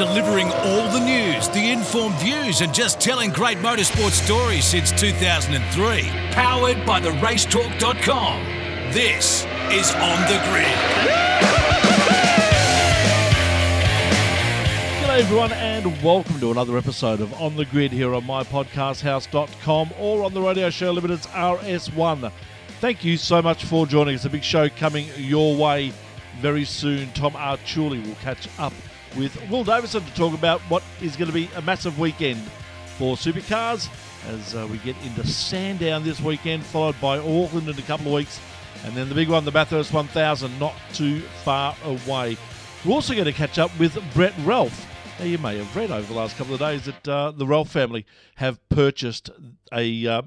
delivering all the news, the informed views, and just telling great motorsport stories since 2003. Powered by the racetalk.com. This is On the Grid. G'day everyone and welcome to another episode of On the Grid here on mypodcasthouse.com or on the Radio Show Limited's RS1. Thank you so much for joining us. A big show coming your way very soon. Tom Archuli will catch up with Will Davison to talk about what is going to be a massive weekend for supercars as uh, we get into Sandown this weekend, followed by Auckland in a couple of weeks, and then the big one, the Bathurst 1000, not too far away. We're also going to catch up with Brett Ralph. Now, you may have read over the last couple of days that uh, the Ralph family have purchased a uh,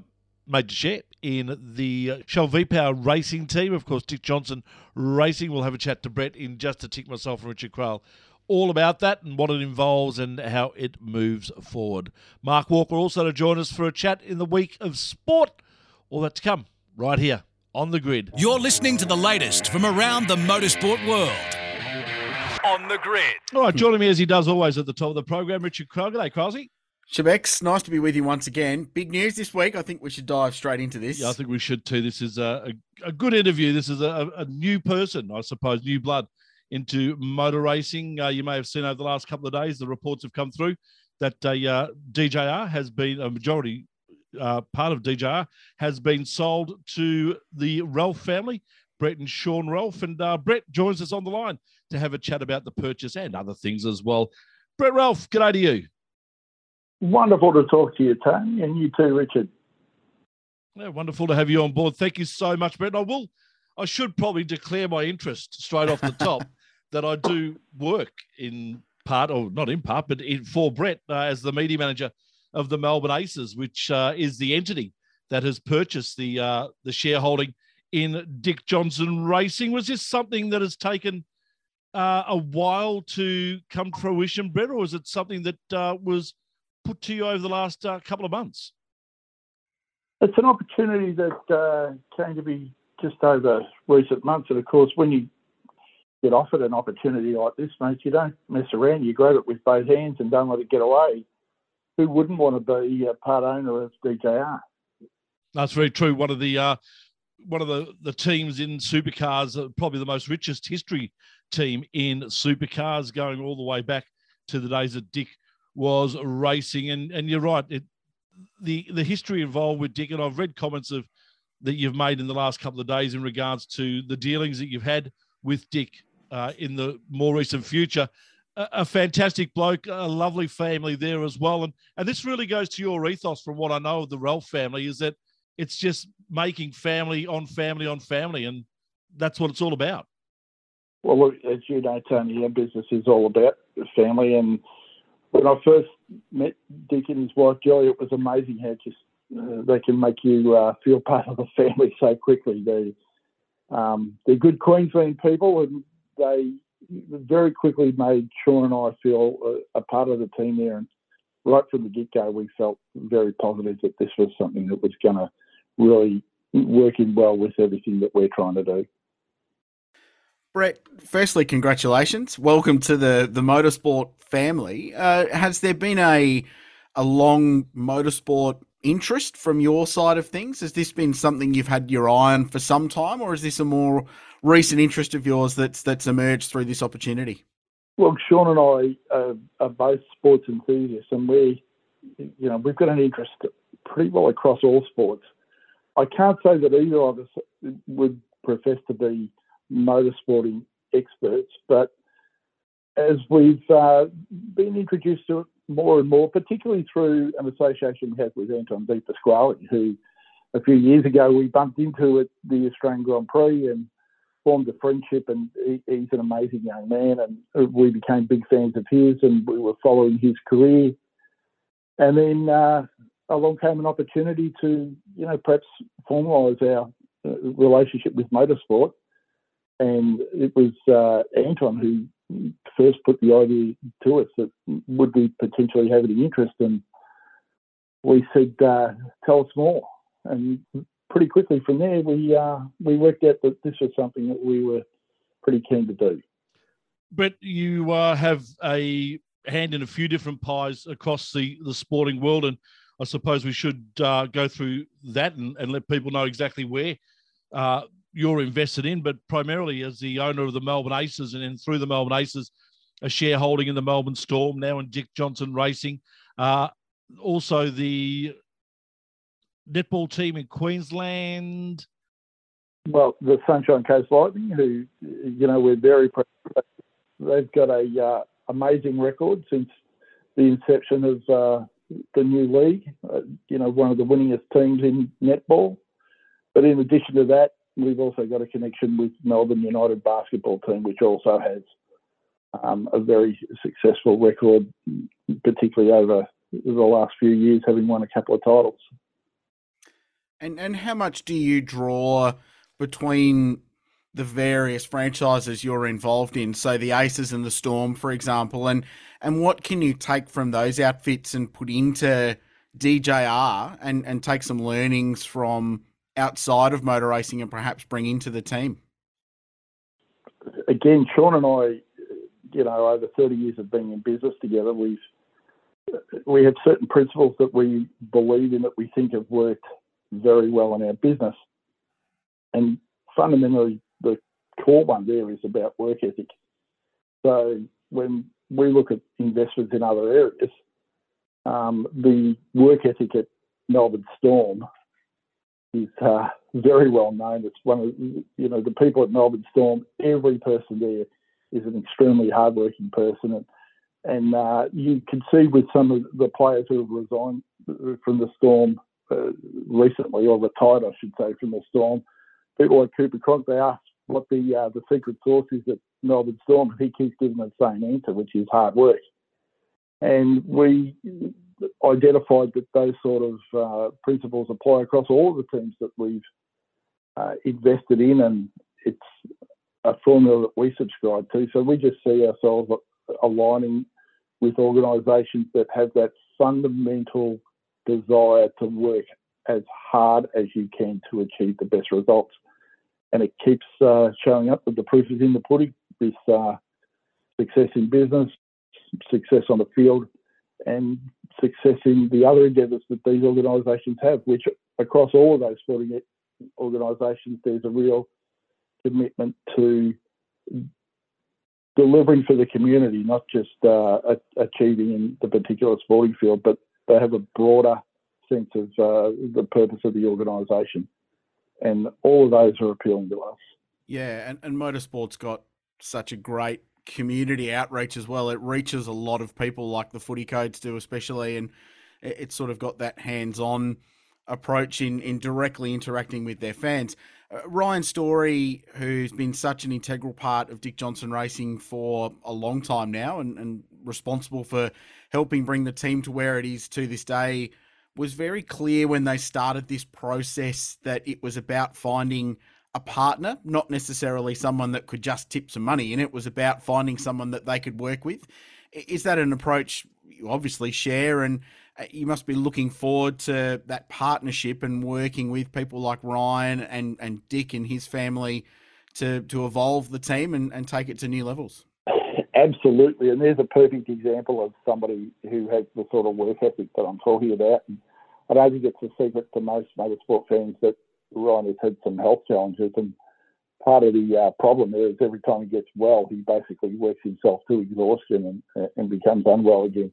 major share in the uh, Shell V-Power racing team. Of course, Dick Johnson Racing. We'll have a chat to Brett in just a tick, myself and Richard Craill all about that and what it involves and how it moves forward. Mark Walker also to join us for a chat in the week of sport. All that to come right here on the grid. You're listening to the latest from around the motorsport world. On the grid. All right, joining me as he does always at the top of the program, Richard Craill. G'day, Crosby. Shebex, nice to be with you once again. Big news this week. I think we should dive straight into this. Yeah, I think we should too. This is a, a, a good interview. This is a, a, new person, I suppose, new blood into motor racing. Uh, you may have seen over the last couple of days, the reports have come through that uh, uh DJR has been a majority uh, part of DJR has been sold to the Ralph family, Brett and Sean Ralph. And uh, Brett joins us on the line to have a chat about the purchase and other things as well. Brett Ralph, good day to you. Wonderful to talk to you, Tony, and you too, Richard. Yeah, wonderful to have you on board. Thank you so much, Brett. I will, I should probably declare my interest straight off the top that I do work in part, or not in part, but in, for Brett uh, as the media manager of the Melbourne Aces, which uh, is the entity that has purchased the uh, the shareholding in Dick Johnson Racing. Was this something that has taken uh, a while to come to fruition, Brett, or is it something that uh, was put to you over the last uh, couple of months? It's an opportunity that came to be just over recent months, and of course, when you get offered an opportunity like this, mate, you don't mess around. You grab it with both hands and don't let it get away. Who wouldn't want to be a part owner of DJR? That's very true. One of the uh, one of the, the teams in supercars, uh, probably the most richest history team in supercars, going all the way back to the days that Dick was racing. And and you're right, it, the the history involved with Dick, and I've read comments of that you've made in the last couple of days in regards to the dealings that you've had with Dick uh, in the more recent future. A, a, fantastic bloke, a lovely family there as well. And, and this really goes to your ethos from what I know of the Ralph family is that it's just making family on family on family. And that's what it's all about. Well, look, as you know, Tony, our business is all about family. And when I first met Dick and his wife, Joy, it was amazing how just uh, they can make you uh, feel part of the family so quickly. They, um, they're good Queensland people, and they very quickly made Sean and I feel a, a part of the team there. And right from the get go, we felt very positive that this was something that was going to really work in well with everything that we're trying to do. Brett, firstly, congratulations. Welcome to the, the motorsport family. Uh, has there been a a long motorsport interest from your side of things? Has this been something you've had your eye on for some time, or is this a more recent interest of yours that's that's emerged through this opportunity? Well, Sean and I are, are both sports enthusiasts, and we, you know, we've got an interest pretty well across all sports. I can't say that either of us would profess to be motorsporting experts, but as we've uh, been introduced to it more and more, particularly through an association we have with Anton De Pasquale, who a few years ago we bumped into at the Australian Grand Prix and formed a friendship. And he, he's an amazing young man, and we became big fans of his, and we were following his career. And then uh, along came an opportunity to, you know, perhaps formalise our uh, relationship with motorsport. And it was uh, Anton who first put the idea to us that would we potentially have any interest, and we said, uh, "Tell us more." And pretty quickly from there, we uh, we worked out that this was something that we were pretty keen to do. But you uh, have a hand in a few different pies across the, the sporting world. And I suppose we should uh, go through that and, and, let people know exactly where uh, you're invested in, but primarily as the owner of the Melbourne Aces and then through the Melbourne Aces, a shareholding in the Melbourne Storm, now in Dick Johnson Racing. Uh, also, the netball team in Queensland. Well, the Sunshine Coast Lightning, who, you know, we're very proud. They've got a uh, amazing record since the inception of uh, the new league. Uh, you know, one of the winningest teams in netball. But in addition to that, we've also got a connection with Melbourne United basketball team, which also has um, a very successful record, particularly over the last few years, having won a couple of titles. And and how much do you draw between the various franchises you're involved in, so the Aces and the Storm, for example, and and what can you take from those outfits and put into DJR and and take some learnings from outside of motor racing and perhaps bring into the team? Again, Sean and I, you know, over 30 years of being in business together, we've we have certain principles that we believe in that we think have worked very well in our business. And fundamentally, the core one there is about work ethic. So when we look at investments in other areas, um, the work ethic at Melbourne Storm is uh, very well known. It's one of you know the people at Melbourne Storm. Every person there is an extremely hardworking person, and and uh, you can see with some of the players who have resigned from the Storm uh, recently, or retired, I should say, from the Storm. People like Cooper Cronk, they ask what the uh, the secret sauce is at Melbourne Storm, and he keeps giving the same answer, which is hard work. And we identified that those sort of uh, principles apply across all the teams that we've uh, invested in, and it's a formula that we subscribe to. So we just see ourselves aligning with organisations that have that fundamental desire to work as hard as you can to achieve the best results. And it keeps uh, showing up that the proof is in the pudding. This uh, success in business, success on the field, and success in the other endeavours that these organisations have, which across all of those sporting organisations, there's a real commitment to delivering for the community, not just uh, achieving in the particular sporting field, but they have a broader sense of uh, the purpose of the organisation. And all of those are appealing to us. Yeah, and, and motorsport's got such a great community outreach as well. It reaches a lot of people, like the footy codes do, especially, and it's sort of got that hands-on approach in in directly interacting with their fans. Uh, Ryan Story, who's been such an integral part of Dick Johnson Racing for a long time now, and, and responsible for helping bring the team to where it is to this day, was very clear when they started this process that it was about finding a partner, not necessarily someone that could just tip some money in. It was about finding someone that they could work with. Is that an approach you obviously share? And uh, you must be looking forward to that partnership and working with people like Ryan and, and Dick and his family to, to evolve the team and, and take it to new levels. Absolutely. And there's a perfect example of somebody who has the sort of work ethic that I'm talking about. And I don't think it's a secret to most motorsport fans that Ryan has had some health challenges, and part of the uh, problem there is every time he gets well, he basically works himself to exhaustion and, and becomes unwell again.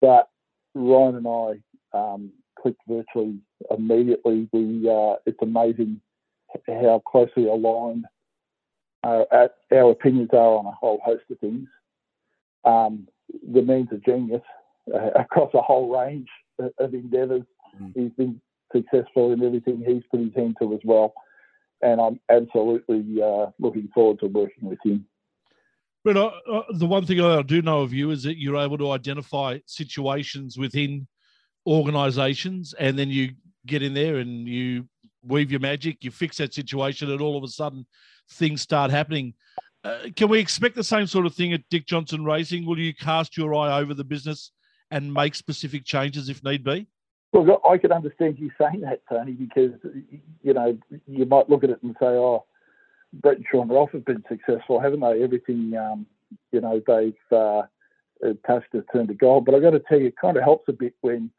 But Ryan and I um, clicked virtually immediately. We uh, it's amazing how closely aligned uh, our opinions are on a whole host of things. Um, the man's a genius uh, across a whole range of endeavours. Mm. He's been successful in everything he's put his hand to as well. And I'm absolutely uh, looking forward to working with him. But uh, uh, the one thing I do know of you is that you're able to identify situations within organisations, and then you get in there and you weave your magic, you fix that situation, and all of a sudden things start happening. Uh, can we expect the same sort of thing at Dick Johnson Racing? Will you cast your eye over the business and make specific changes if need be? Well, I could understand you saying that, Tony, because you know you might look at it and say, "Oh, Brett and Sean Ralph have been successful, haven't they? Everything, um, you know, they've uh, a touch to turn to gold. But I've got to tell you, it kind of helps a bit when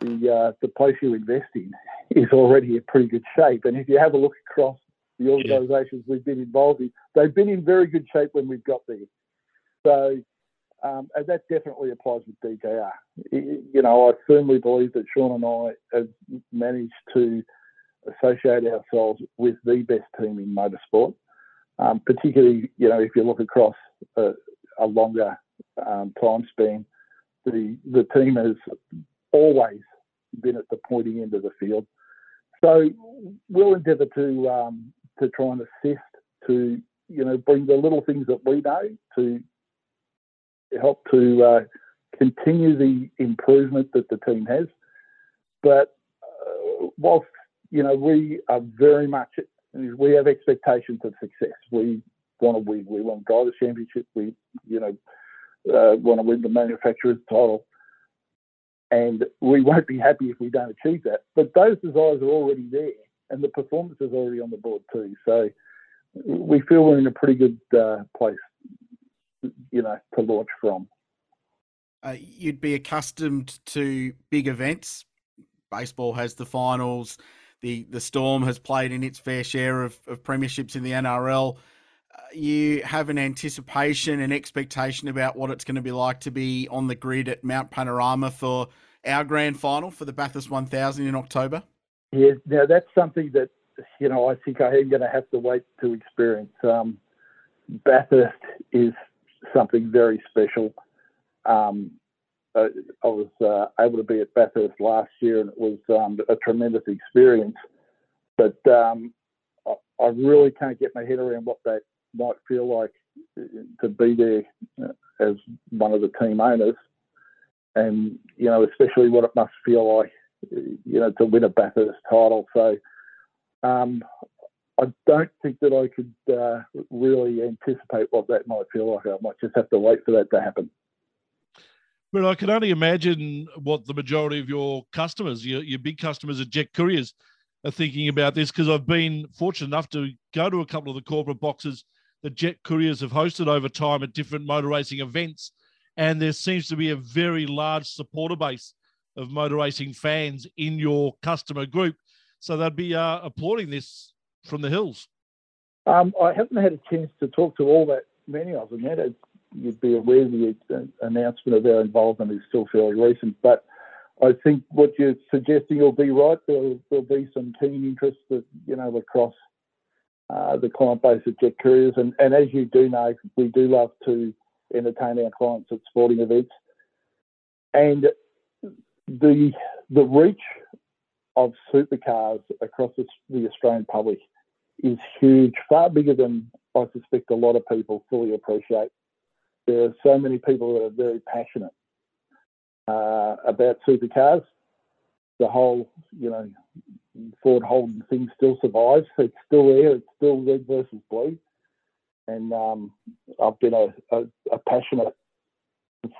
the uh, the place you invest in is already in pretty good shape. And if you have a look across the organisations yeah. we've been involved in, they've been in very good shape when we've got there. So, um, and that definitely applies with DJR. You know, I firmly believe that Sean and I have managed to associate ourselves with the best team in motorsport. Um, particularly, you know, if you look across a, a longer um, time span, the the team has always been at the pointing end of the field. So we'll endeavour to um, to try and assist to you know bring the little things that we know to help to uh, continue the improvement that the team has. But uh, whilst you know we are very much we have expectations of success. We want to win. We want to drive the championship. We you know uh, want to win the manufacturer's title. And we won't be happy if we don't achieve that. But those desires are already there, and the performance is already on the board too. So we feel we're in a pretty good uh, place, you know, to launch from. Uh, you'd be accustomed to big events. Baseball has the finals. The the Storm has played in its fair share of, of premierships in the NRL you have an anticipation and expectation about what it's going to be like to be on the grid at Mount Panorama for our grand final for the Bathurst 1000 in October? Yeah, now that's something that, you know, I think I am going to have to wait to experience. Um, Bathurst is something very special. Um, I, I was uh, able to be at Bathurst last year and it was um, a tremendous experience. But um, I, I really can't get my head around what that might feel like to be there uh, as one of the team owners, and you know, especially what it must feel like, you know, to win a Bathurst title. So, um, I don't think that I could uh, really anticipate what that might feel like. I might just have to wait for that to happen. But I can only imagine what the majority of your customers, your, your big customers at Jet Couriers, are thinking about this because I've been fortunate enough to go to a couple of the corporate boxes that Jet Couriers have hosted over time at different motor racing events. And there seems to be a very large supporter base of motor racing fans in your customer group. So they'd be uh, applauding this from the hills. Um, I haven't had a chance to talk to all that many of them yet. You'd be aware the uh, announcement of our involvement is still fairly recent, but I think what you're suggesting will be right. There'll, there'll be some keen interest that you know across uh, the client base of Jet Couriers. And, and as you do know, we do love to entertain our clients at sporting events. And the the reach of supercars across the Australian public is huge, far bigger than I suspect a lot of people fully appreciate. There are so many people that are very passionate uh, about supercars. The whole, you know, Ford Holden thing still survives. It's still there. It's still red versus blue. And um, I've been a, a, a, passionate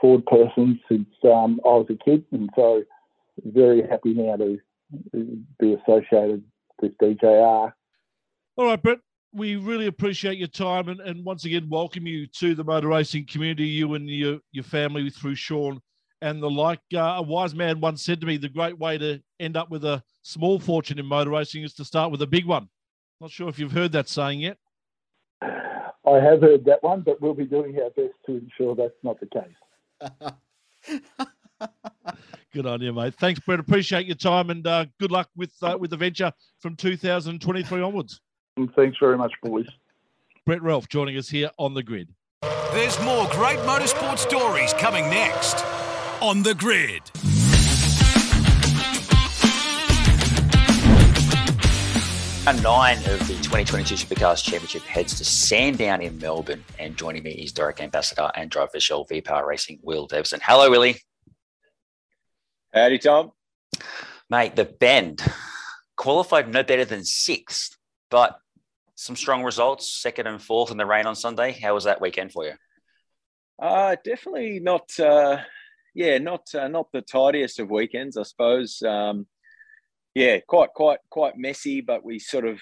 Ford person since um, I was a kid, and so very happy now to be associated with DJR. All right, Brett. We really appreciate your time and, and once again welcome you to the motor racing community, you and your, your family through Sean and the like. Uh, a wise man once said to me, the great way to end up with a small fortune in motor racing is to start with a big one. Not sure if you've heard that saying yet. I have heard that one, but we'll be doing our best to ensure that's not the case. good on you, mate. Thanks, Brett. Appreciate your time and uh, good luck with uh, with the venture from 2023 onwards. And thanks very much, boys. Brett Ralph joining us here on the grid. There's more great motorsport stories coming next on the grid. Round nine of the 2022 Supercars Championship heads to Sandown in Melbourne, and joining me is Direct Ambassador and driver for Shell V Power Racing, Will Davison. Hello, Willie. Howdy, Tom. Mate, the Bend qualified no better than sixth, but some strong results, second and fourth in the rain on Sunday. How was that weekend for you? Uh, definitely not. Uh, yeah, not uh, not the tidiest of weekends, I suppose. Um, yeah, quite quite quite messy, but we sort of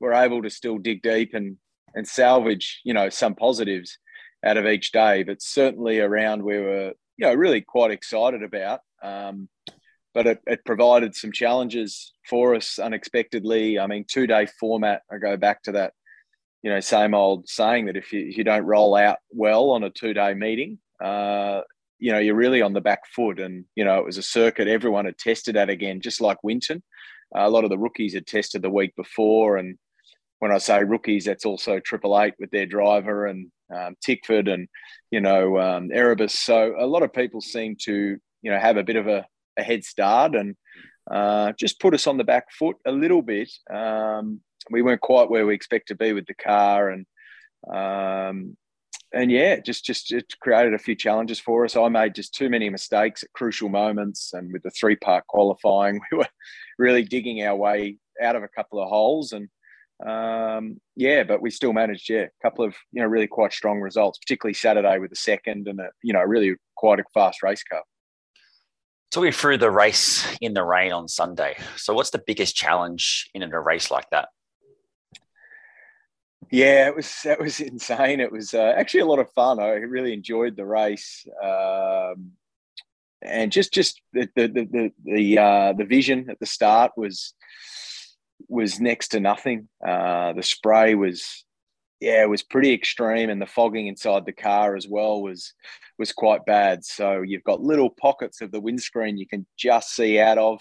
were able to still dig deep and and salvage, you know, some positives out of each day, but certainly around we were you know really quite excited about. Um, but it, it provided some challenges for us unexpectedly. I mean, two day format. I go back to that, you know, same old saying that if you, if you don't roll out well on a two day meeting, uh, you know, you're really on the back foot. And, you know, it was a circuit everyone had tested at again, just like Winton. Uh, a lot of the rookies had tested the week before. And when I say rookies, that's also Triple Eight with their driver and um, Tickford and, you know, um, Erebus. So a lot of people seem to, you know, have a bit of a, a head start and uh, just put us on the back foot a little bit. Um, we weren't quite where we expect to be with the car and, um, and yeah, just just it created a few challenges for us. I made just too many mistakes at crucial moments, and with the three part qualifying, we were really digging our way out of a couple of holes. And um, yeah, but we still managed, yeah, a couple of you know really quite strong results, particularly Saturday with the second and a you know really quite a fast race car. Talk me through the race in the rain on Sunday. So, what's the biggest challenge in a race like that? Yeah, it was that was insane. It was uh, actually a lot of fun. I really enjoyed the race, um, and just just the the the the, uh, the vision at the start was was next to nothing. Uh, the spray was yeah, it was pretty extreme, and the fogging inside the car as well was was quite bad. So you've got little pockets of the windscreen you can just see out of,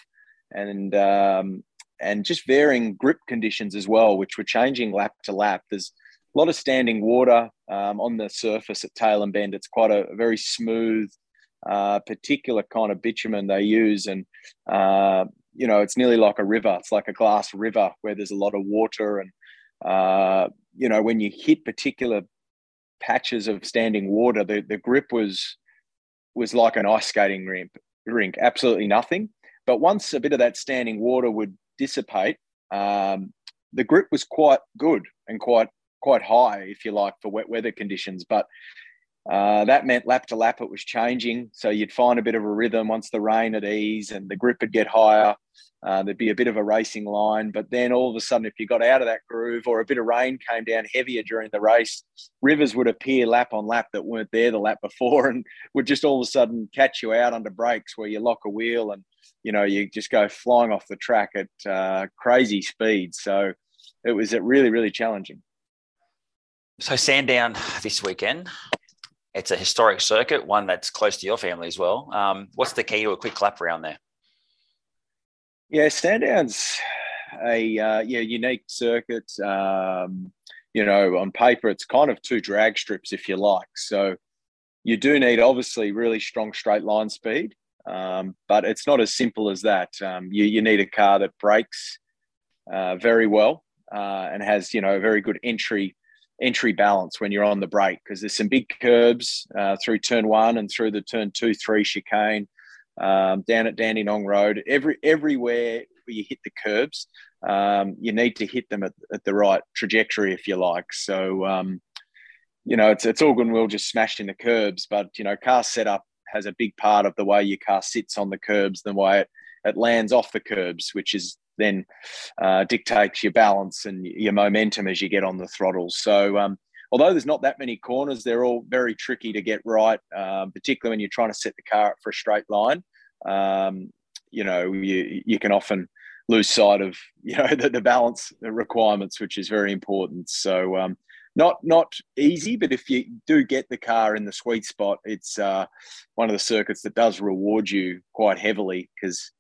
and um, and just varying grip conditions as well, which were changing lap to lap. There's a lot of standing water um, on the surface at Tailem Bend. It's quite a, very smooth, uh, particular kind of bitumen they use, and uh, you know it's nearly like a river. It's like a glass river where there's a lot of water, and uh, you know when you hit particular patches of standing water, the, the grip was was like an ice skating rink. Rink, absolutely nothing. But once a bit of that standing water would dissipate, um, the grip was quite good and quite quite high, if you like, for wet weather conditions. But uh, that meant lap to lap it was changing. So you'd find a bit of a rhythm once the rain had ease and the grip would get higher. Uh, there'd be a bit of a racing line. But then all of a sudden, if you got out of that groove or a bit of rain came down heavier during the race, rivers would appear lap on lap that weren't there the lap before and would just all of a sudden catch you out under brakes where you lock a wheel and you know, you just go flying off the track at uh, crazy speed. So it was really, really challenging. So Sandown this weekend, it's a historic circuit, one that's close to your family as well. Um, what's the key to a quick lap around there? Yeah, Sandown's a uh, yeah unique circuit. Um, you know, on paper, it's kind of two drag strips, if you like. So you do need obviously really strong straight line speed. Um, but it's not as simple as that. Um, you, you need a car that brakes uh, very well uh, and has you know a very good entry entry balance when you're on the brake because there's some big curbs uh, through turn one and through the turn two three chicane um, down at Dandenong Road. Every everywhere where you hit the curbs, um, you need to hit them at, at, the right trajectory if you like. So um, you know it's it's all good and well just smashing the curbs, but you know car setup has a big part of the way your car sits on the curbs, the way it, it lands off the curbs, which is then uh, dictates your balance and your momentum as you get on the throttle. So, um, although there's not that many corners, they're all very tricky to get right, um, particularly when you're trying to set the car up for a straight line. Um, you know, you you can often lose sight of you know the, the balance requirements, which is very important. So, um, not not easy, but if you do get the car in the sweet spot, it's uh, one of the circuits that does reward you quite heavily because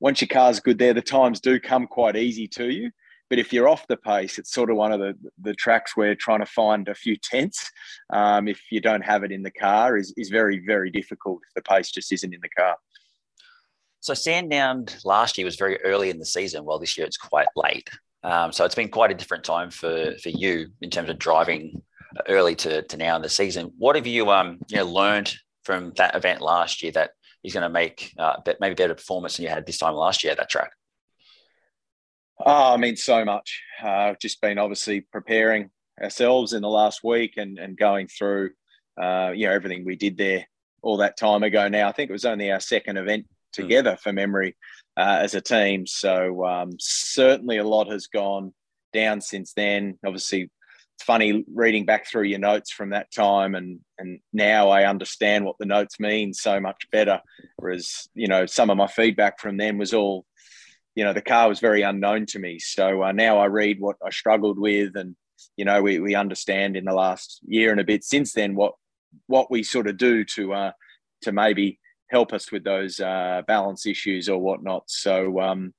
once your car's good there, the times do come quite easy to you. But if you're off the pace, it's sort of one of the, the tracks where trying to find a few tenths, um, if you don't have it in the car, is, is very, very difficult if the pace just isn't in the car. So Sandown last year was very early in the season, while this year it's quite late. Um, so it's been quite a different time for for you in terms of driving early to, to now in the season. What have you um you know learned from that event last year that is going to make uh, maybe better performance than you had this time last year at that track? Oh, I mean, so much. Uh, just been obviously preparing ourselves in the last week and and going through uh, you know everything we did there all that time ago. Now I think it was only our second event hmm. together mm. for memory uh, as a team. So um, certainly a lot has gone down since then. Obviously, it's funny reading back through your notes from that time and and now I understand what the notes mean so much better. Whereas, you know, some of my feedback from them was all, you know, the car was very unknown to me. So uh, now I read what I struggled with and, you know, we, we understand in the last year and a bit since then what what we sort of do to uh, to maybe help us with those uh, balance issues or whatnot. So um,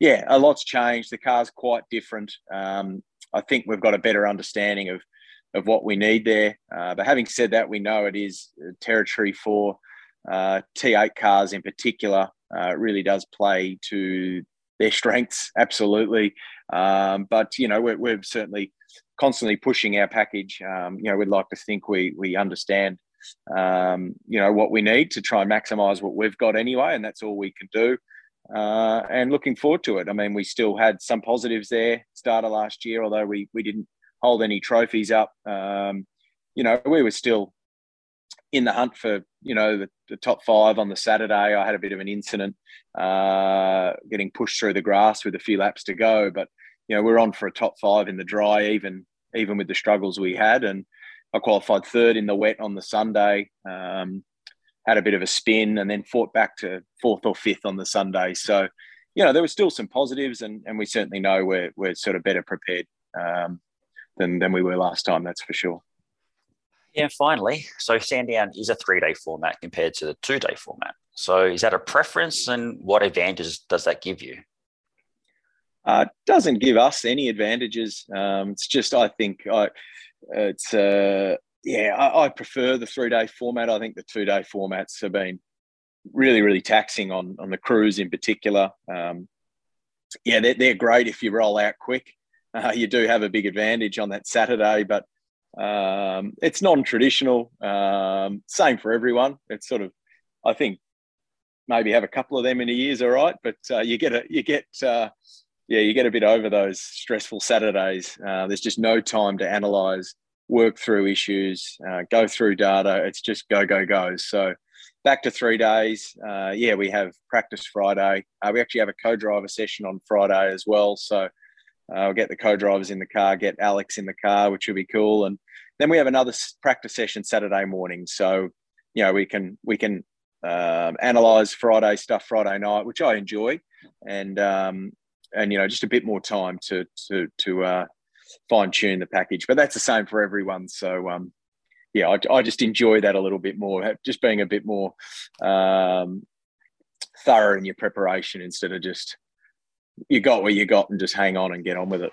yeah, a lot's changed. The car's quite different. Um, I think we've got a better understanding of of what we need there. Uh, but having said that, we know it is territory for uh, T8 cars in particular. Uh, really does play to their strengths, absolutely. Um, but you know, we're, we're, certainly constantly pushing our package. Um, you know, we'd like to think we we understand. Um, you know what we need to try and maximise what we've got anyway, and that's all we can do. Uh, and looking forward to it. I mean, we still had some positives there started last year, although we we didn't hold any trophies up. Um, you know, we were still in the hunt for you know the, the, top five on the Saturday. I had a bit of an incident uh, getting pushed through the grass with a few laps to go, but you know we're on for a top five in the dry, even even with the struggles we had. And I qualified third in the wet on the Sunday. Um, had a bit of a spin and then fought back to fourth or fifth on the Sunday. So, you know, there were still some positives, and, and we certainly know we're, we're sort of better prepared um, than, than we were last time, that's for sure. Yeah, finally. So, Sandown is a three day format compared to the two day format. So, is that a preference, and what advantages does that give you? Uh, doesn't give us any advantages. Um, it's just, I think, I, it's uh, yeah, I, I prefer the three day format. I think the two day formats have been really, really taxing on on the crews in particular. Um, yeah, they're, they're great if you roll out quick. Uh, you do have a big advantage on that Saturday, but um, it's non-traditional. Um, same for everyone. It's sort of, I think, maybe have a couple of them in a year's all right, but uh, you get a you get uh, yeah you get a bit over those stressful Saturdays. Uh, there's just no time to analyze work through issues, uh, go through data. It's just go, go, go. So back to three days. Uh, yeah, we have practice Friday. Uh, we actually have a co-driver session on Friday as well. So uh, we'll get the co-drivers in the car, get Alex in the car, which will be cool. And then we have another practice session Saturday morning. So, you know, we can, we can um, analyze Friday stuff Friday night, which I enjoy. And, um, and, you know, just a bit more time to, to, to, uh, fine tune the package. But that's the same for everyone. So um, yeah, I, I, just enjoy that a little bit more, just being a bit more um, thorough in your preparation instead of just you got what you got and just hang on and get on with it.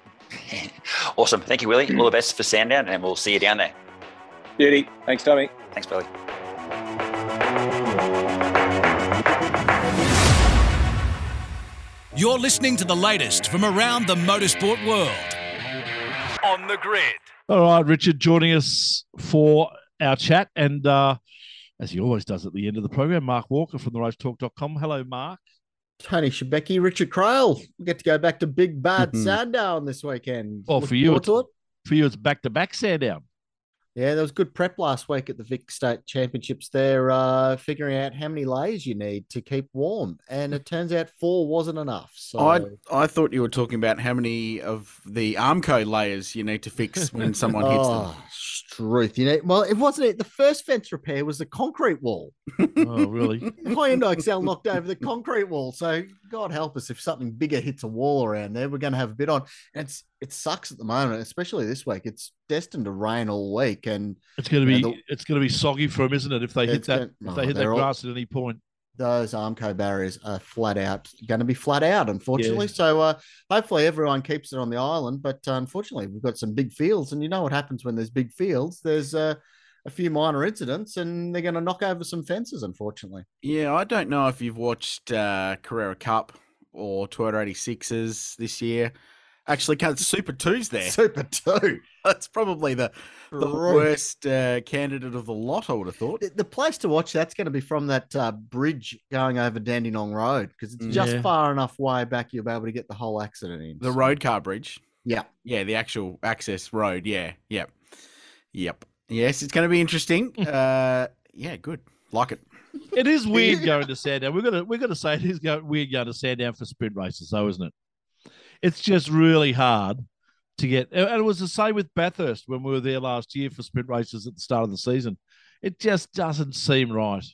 awesome. Thank you, Willie. All the best for Sandown, and we'll see you down there. Beauty. Thanks, Tommy. Thanks, Billy. You're listening to the latest from around the motorsport world. On the grid. All right, Richard joining us for our chat. And uh, as he always does at the end of the program, Mark Walker from the racetalk.com. Hello, Mark. Tony Shebeki, Richard Craill. We get to go back to Big Bad mm-hmm. Sandown this weekend. Well, for you, it's, for you, it's back to back Sandown. Yeah, there was good prep last week at the Vic State Championships. There, uh, figuring out how many layers you need to keep warm, and it turns out four wasn't enough. So I I thought you were talking about how many of the Armco layers you need to fix when someone hits oh, them truth. You know, well, it wasn't it. The first fence repair was the concrete wall. oh, really? Hyundai Excel knocked over the concrete wall. So God help us if something bigger hits a wall around there, we're going to have a bit on. And it's it sucks at the moment, especially this week. It's destined to rain all week, and it's going to be the, it's going to be soggy for them, isn't it? If they hit that, going, if they oh, hit that grass all, at any point those Armco barriers are flat out going to be flat out, unfortunately. Yeah. So uh, hopefully everyone keeps it on the island. But uh, unfortunately, we've got some big fields, and you know what happens when there's big fields? There's uh, a few minor incidents, and they're going to knock over some fences. Unfortunately. Yeah, I don't know if you've watched uh, Carrera Cup or Toyota 86s this year. Actually, Super Two's there. Super Two. That's probably the the worst uh, candidate of the lot. I would have thought. The, the place to watch that's going to be from that uh, bridge going over Dandenong Road because it's just yeah. far enough way back you'll be able to get the whole accident in. The road car bridge. Yeah. Yeah, the actual access road. Yeah. Yep. Yep. Yes, it's going to be interesting. uh, yeah, good. Like it. It is weird going to Sandown. We're gonna we're gonna say it is weird going to Sandown for sprint races, though, isn't it? It's just really hard to get. And it was the same with Bathurst when we were there last year for sprint races at the start of the season. It just doesn't seem right.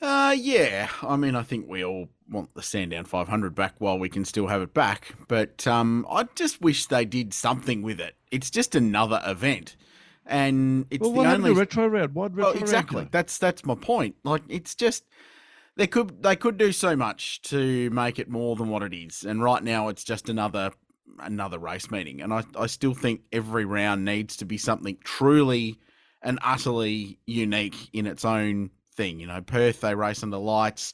Uh, yeah. I mean, I think we all want the Sandown 500 back while we can still have it back. But um, I just wish they did something with it. It's just another event, and it's well, the only retro round? What retro well, exactly. Round? That's that's my point. Like, it's just they could they could do so much to make it more than what it is, and right now it's just another another race meeting. And I I still think every round needs to be something truly and utterly unique in its own thing. You know, Perth they race under lights,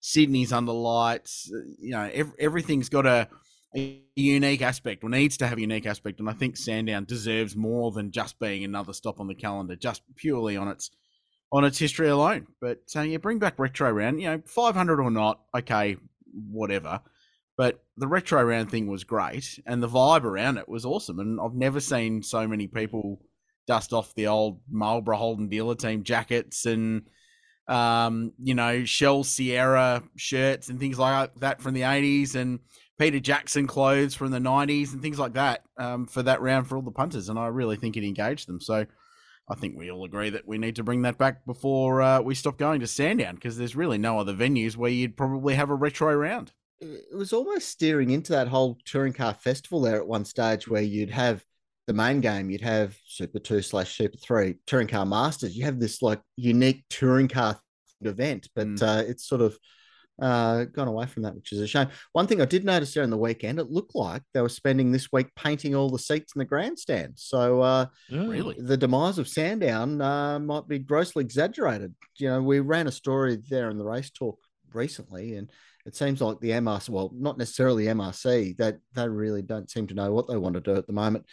Sydney's under lights. You know, ev- everything's got a, a unique aspect or needs to have a unique aspect, and I think Sandown deserves more than just being another stop on the calendar, just purely on its on its history alone. But uh, yeah, bring back retro round. You know, five hundred or not, okay, whatever. But the retro round thing was great, and the vibe around it was awesome. And I've never seen so many people dust off the old Marlboro Holden dealer team jackets and um, you know, Shell Sierra shirts and things like that from the 80s and Peter Jackson clothes from the 90s and things like that um, for that round for all the punters. And I really think it engaged them. So I think we all agree that we need to bring that back before uh, we stop going to Sandown because there's really no other venues where you'd probably have a retro round. it was almost steering into that whole touring car festival there at one stage where you'd have the main game, you'd have Super 2 slash Super 3, Touring Car Masters. You have this like unique touring car event, but Mm. uh, it's sort of uh, gone away from that, which is a shame. One thing I did notice there on the weekend, it looked like they were spending this week painting all the seats in the grandstand. So uh, Really? the demise of Sandown uh, might be grossly exaggerated. You know, we ran a story there in the race talk recently, and it seems like the MRC, well, not necessarily MRC, that they really don't seem to know what they want to do at the moment.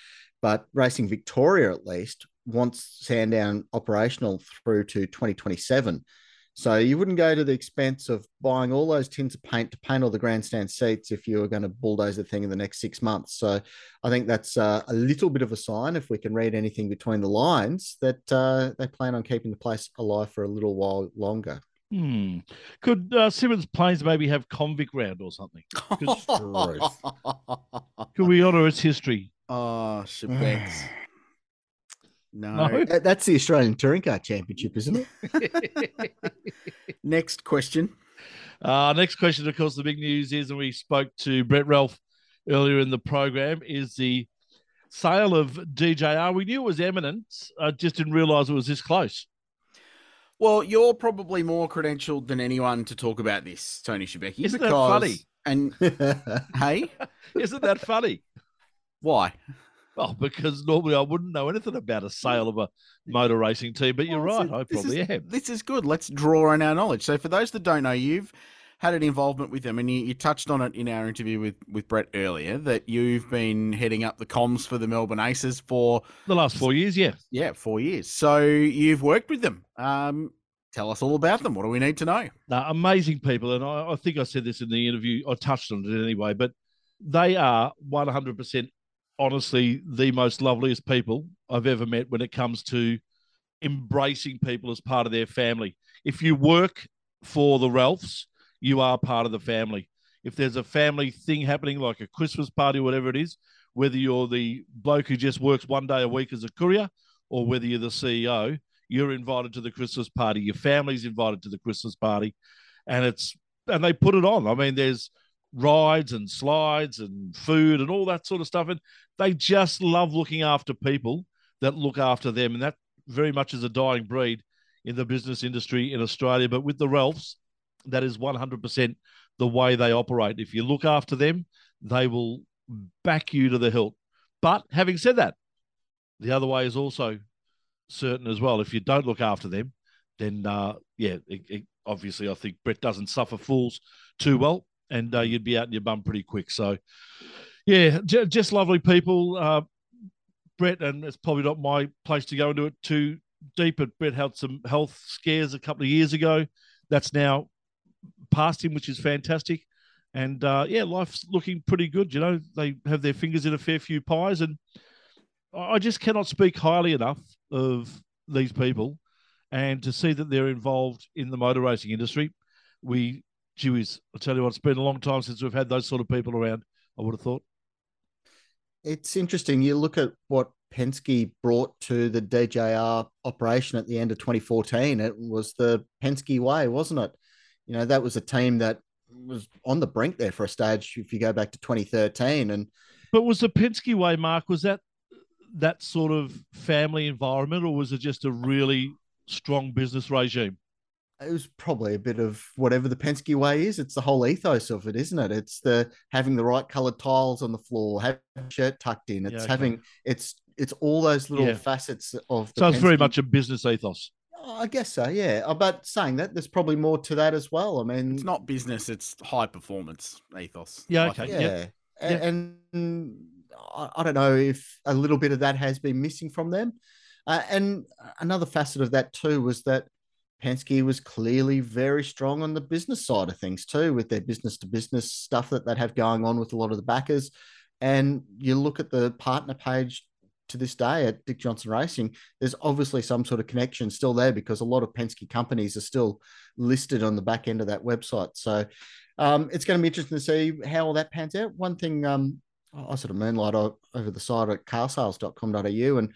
But Racing Victoria, at least, wants Sandown operational through to 2027. So you wouldn't go to the expense of buying all those tins of paint to paint all the grandstand seats if you were going to bulldoze the thing in the next six months. So I think that's uh, a little bit of a sign, if we can read anything between the lines, that uh, they plan on keeping the place alive for a little while longer. Hmm. Could uh, Symmons Plains maybe have convict round or something? Could we honour its history? oh, Shebex. No. No. That- That's the Australian Touring Car Championship, isn't it? Next question. Uh, next question, of course, the big news is, and we spoke to Brett Ralph earlier in the program, is the sale of DJR. We knew it was imminent, I just didn't realise it was this close. Well, you're probably more credentialed than anyone to talk about this, Tony Shebeki. Isn't that funny? And hey, Isn't that funny? why? Well, because normally I wouldn't know anything about a sale of a motor racing team, but you're Well, right, so I probably is, am. This is good. Let's draw on our knowledge. So, for those that don't know, you've had an involvement with them, and you, you touched on it in our interview with with Brett earlier that you've been heading up the comms for the Melbourne Aces for The last four years, yeah. yeah four years. So you've worked with them. Um, tell us all about them. What do we need to know? No, amazing people. And I, I think I said this in the interview. I touched on it anyway, but they are 100% honestly the most loveliest people I've ever met when it comes to embracing people as part of their family. If you work for the Ralphs, you are part of the family. If there's a family thing happening, like a Christmas party, whatever it is, whether you're the bloke who just works one day a week as a courier or whether you're the CEO, you're invited to the Christmas party. Your family's invited to the Christmas party, and it's and they put it on. I mean, there's rides and slides and food and all that sort of stuff, and they just love looking after people that look after them, and that very much is a dying breed in the business industry in Australia. But with the Ralphs, that is 100% the way they operate. If you look after them, they will back you to the hilt. But having said that, the other way is also certain as well. If you don't look after them, then uh, yeah, it, it, obviously I think Brett doesn't suffer fools too well, and uh, you'd be out in your bum pretty quick. So yeah, j- just lovely people. Uh, Brett, and it's probably not my place to go into it too deep, but Brett had some health scares a couple of years ago. That's now past him, which is fantastic. And uh, yeah, life's looking pretty good. You know, they have their fingers in a fair few pies, and I I just cannot speak highly enough of these people. And to see that they're involved in the motor racing industry, we, gee whiz, I tell you what, it's been a long time since we've had those sort of people around. I would have thought. it's interesting. You look at what Penske brought to the DJR operation at the end of 2014. It was the Penske way, wasn't it? You know, that was a team that was on the brink there for a stage. If you go back to 2013, and but was the Penske way, Mark? Was that that sort of family environment, or was it just a really strong business regime? It was probably a bit of whatever the Penske way is. It's the whole ethos of it, isn't it? It's the having the right coloured tiles on the floor, having shirt tucked in. It's yeah, okay. having it's it's all those little yeah. facets of. so it's Penske. very much a business ethos. I guess so, yeah. Uh, but saying that, there's probably more to that as well. I mean, it's not business; it's high performance ethos. Yeah, okay, yeah. Yep. And, and I don't know if a little bit of that has been missing from them. Uh, and another facet of that too was that Penske was clearly very strong on the business side of things too, with their business to business stuff that they'd have going on with a lot of the backers. And you look at the partner page to this day at Dick Johnson Racing, there's obviously some sort of connection still there because a lot of Penske companies are still listed on the back end of that website. So um, it's going to be interesting to see how all that pans out. One thing um, I sort of moonlight over the side at carsales.com.au and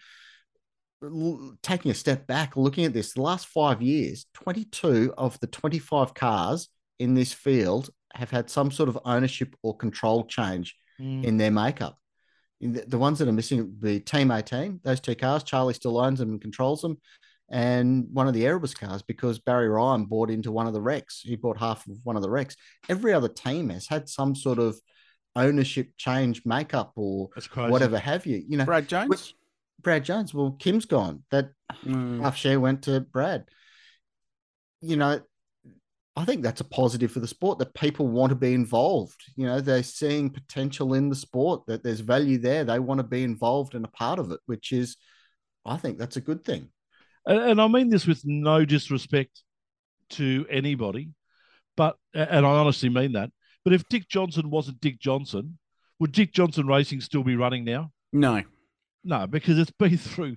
taking a step back, looking at this, the last five years, 22 of the 25 cars in this field have had some sort of ownership or control change mm. in their makeup. The, the, ones that are missing, the Team 18, those two cars, Charlie still owns them and controls them, and one of the Erebus cars because Barry Ryan bought into one of the RECs. He bought half of one of the RECs. Every other team has had some sort of ownership change makeup or whatever have you. You know, Brad Jones. Brad Jones. Well, Kim's gone. That mm. half share went to Brad. You know, I think that's a positive for the sport that people want to be involved. You know, they're seeing potential in the sport, that there's value there. They want to be involved and a part of it, which is, I think that's a good thing. And, and I mean this with no disrespect to anybody, but, and I honestly mean that. But if Dick Johnson wasn't Dick Johnson, would Dick Johnson Racing still be running now? No. No, because it's been through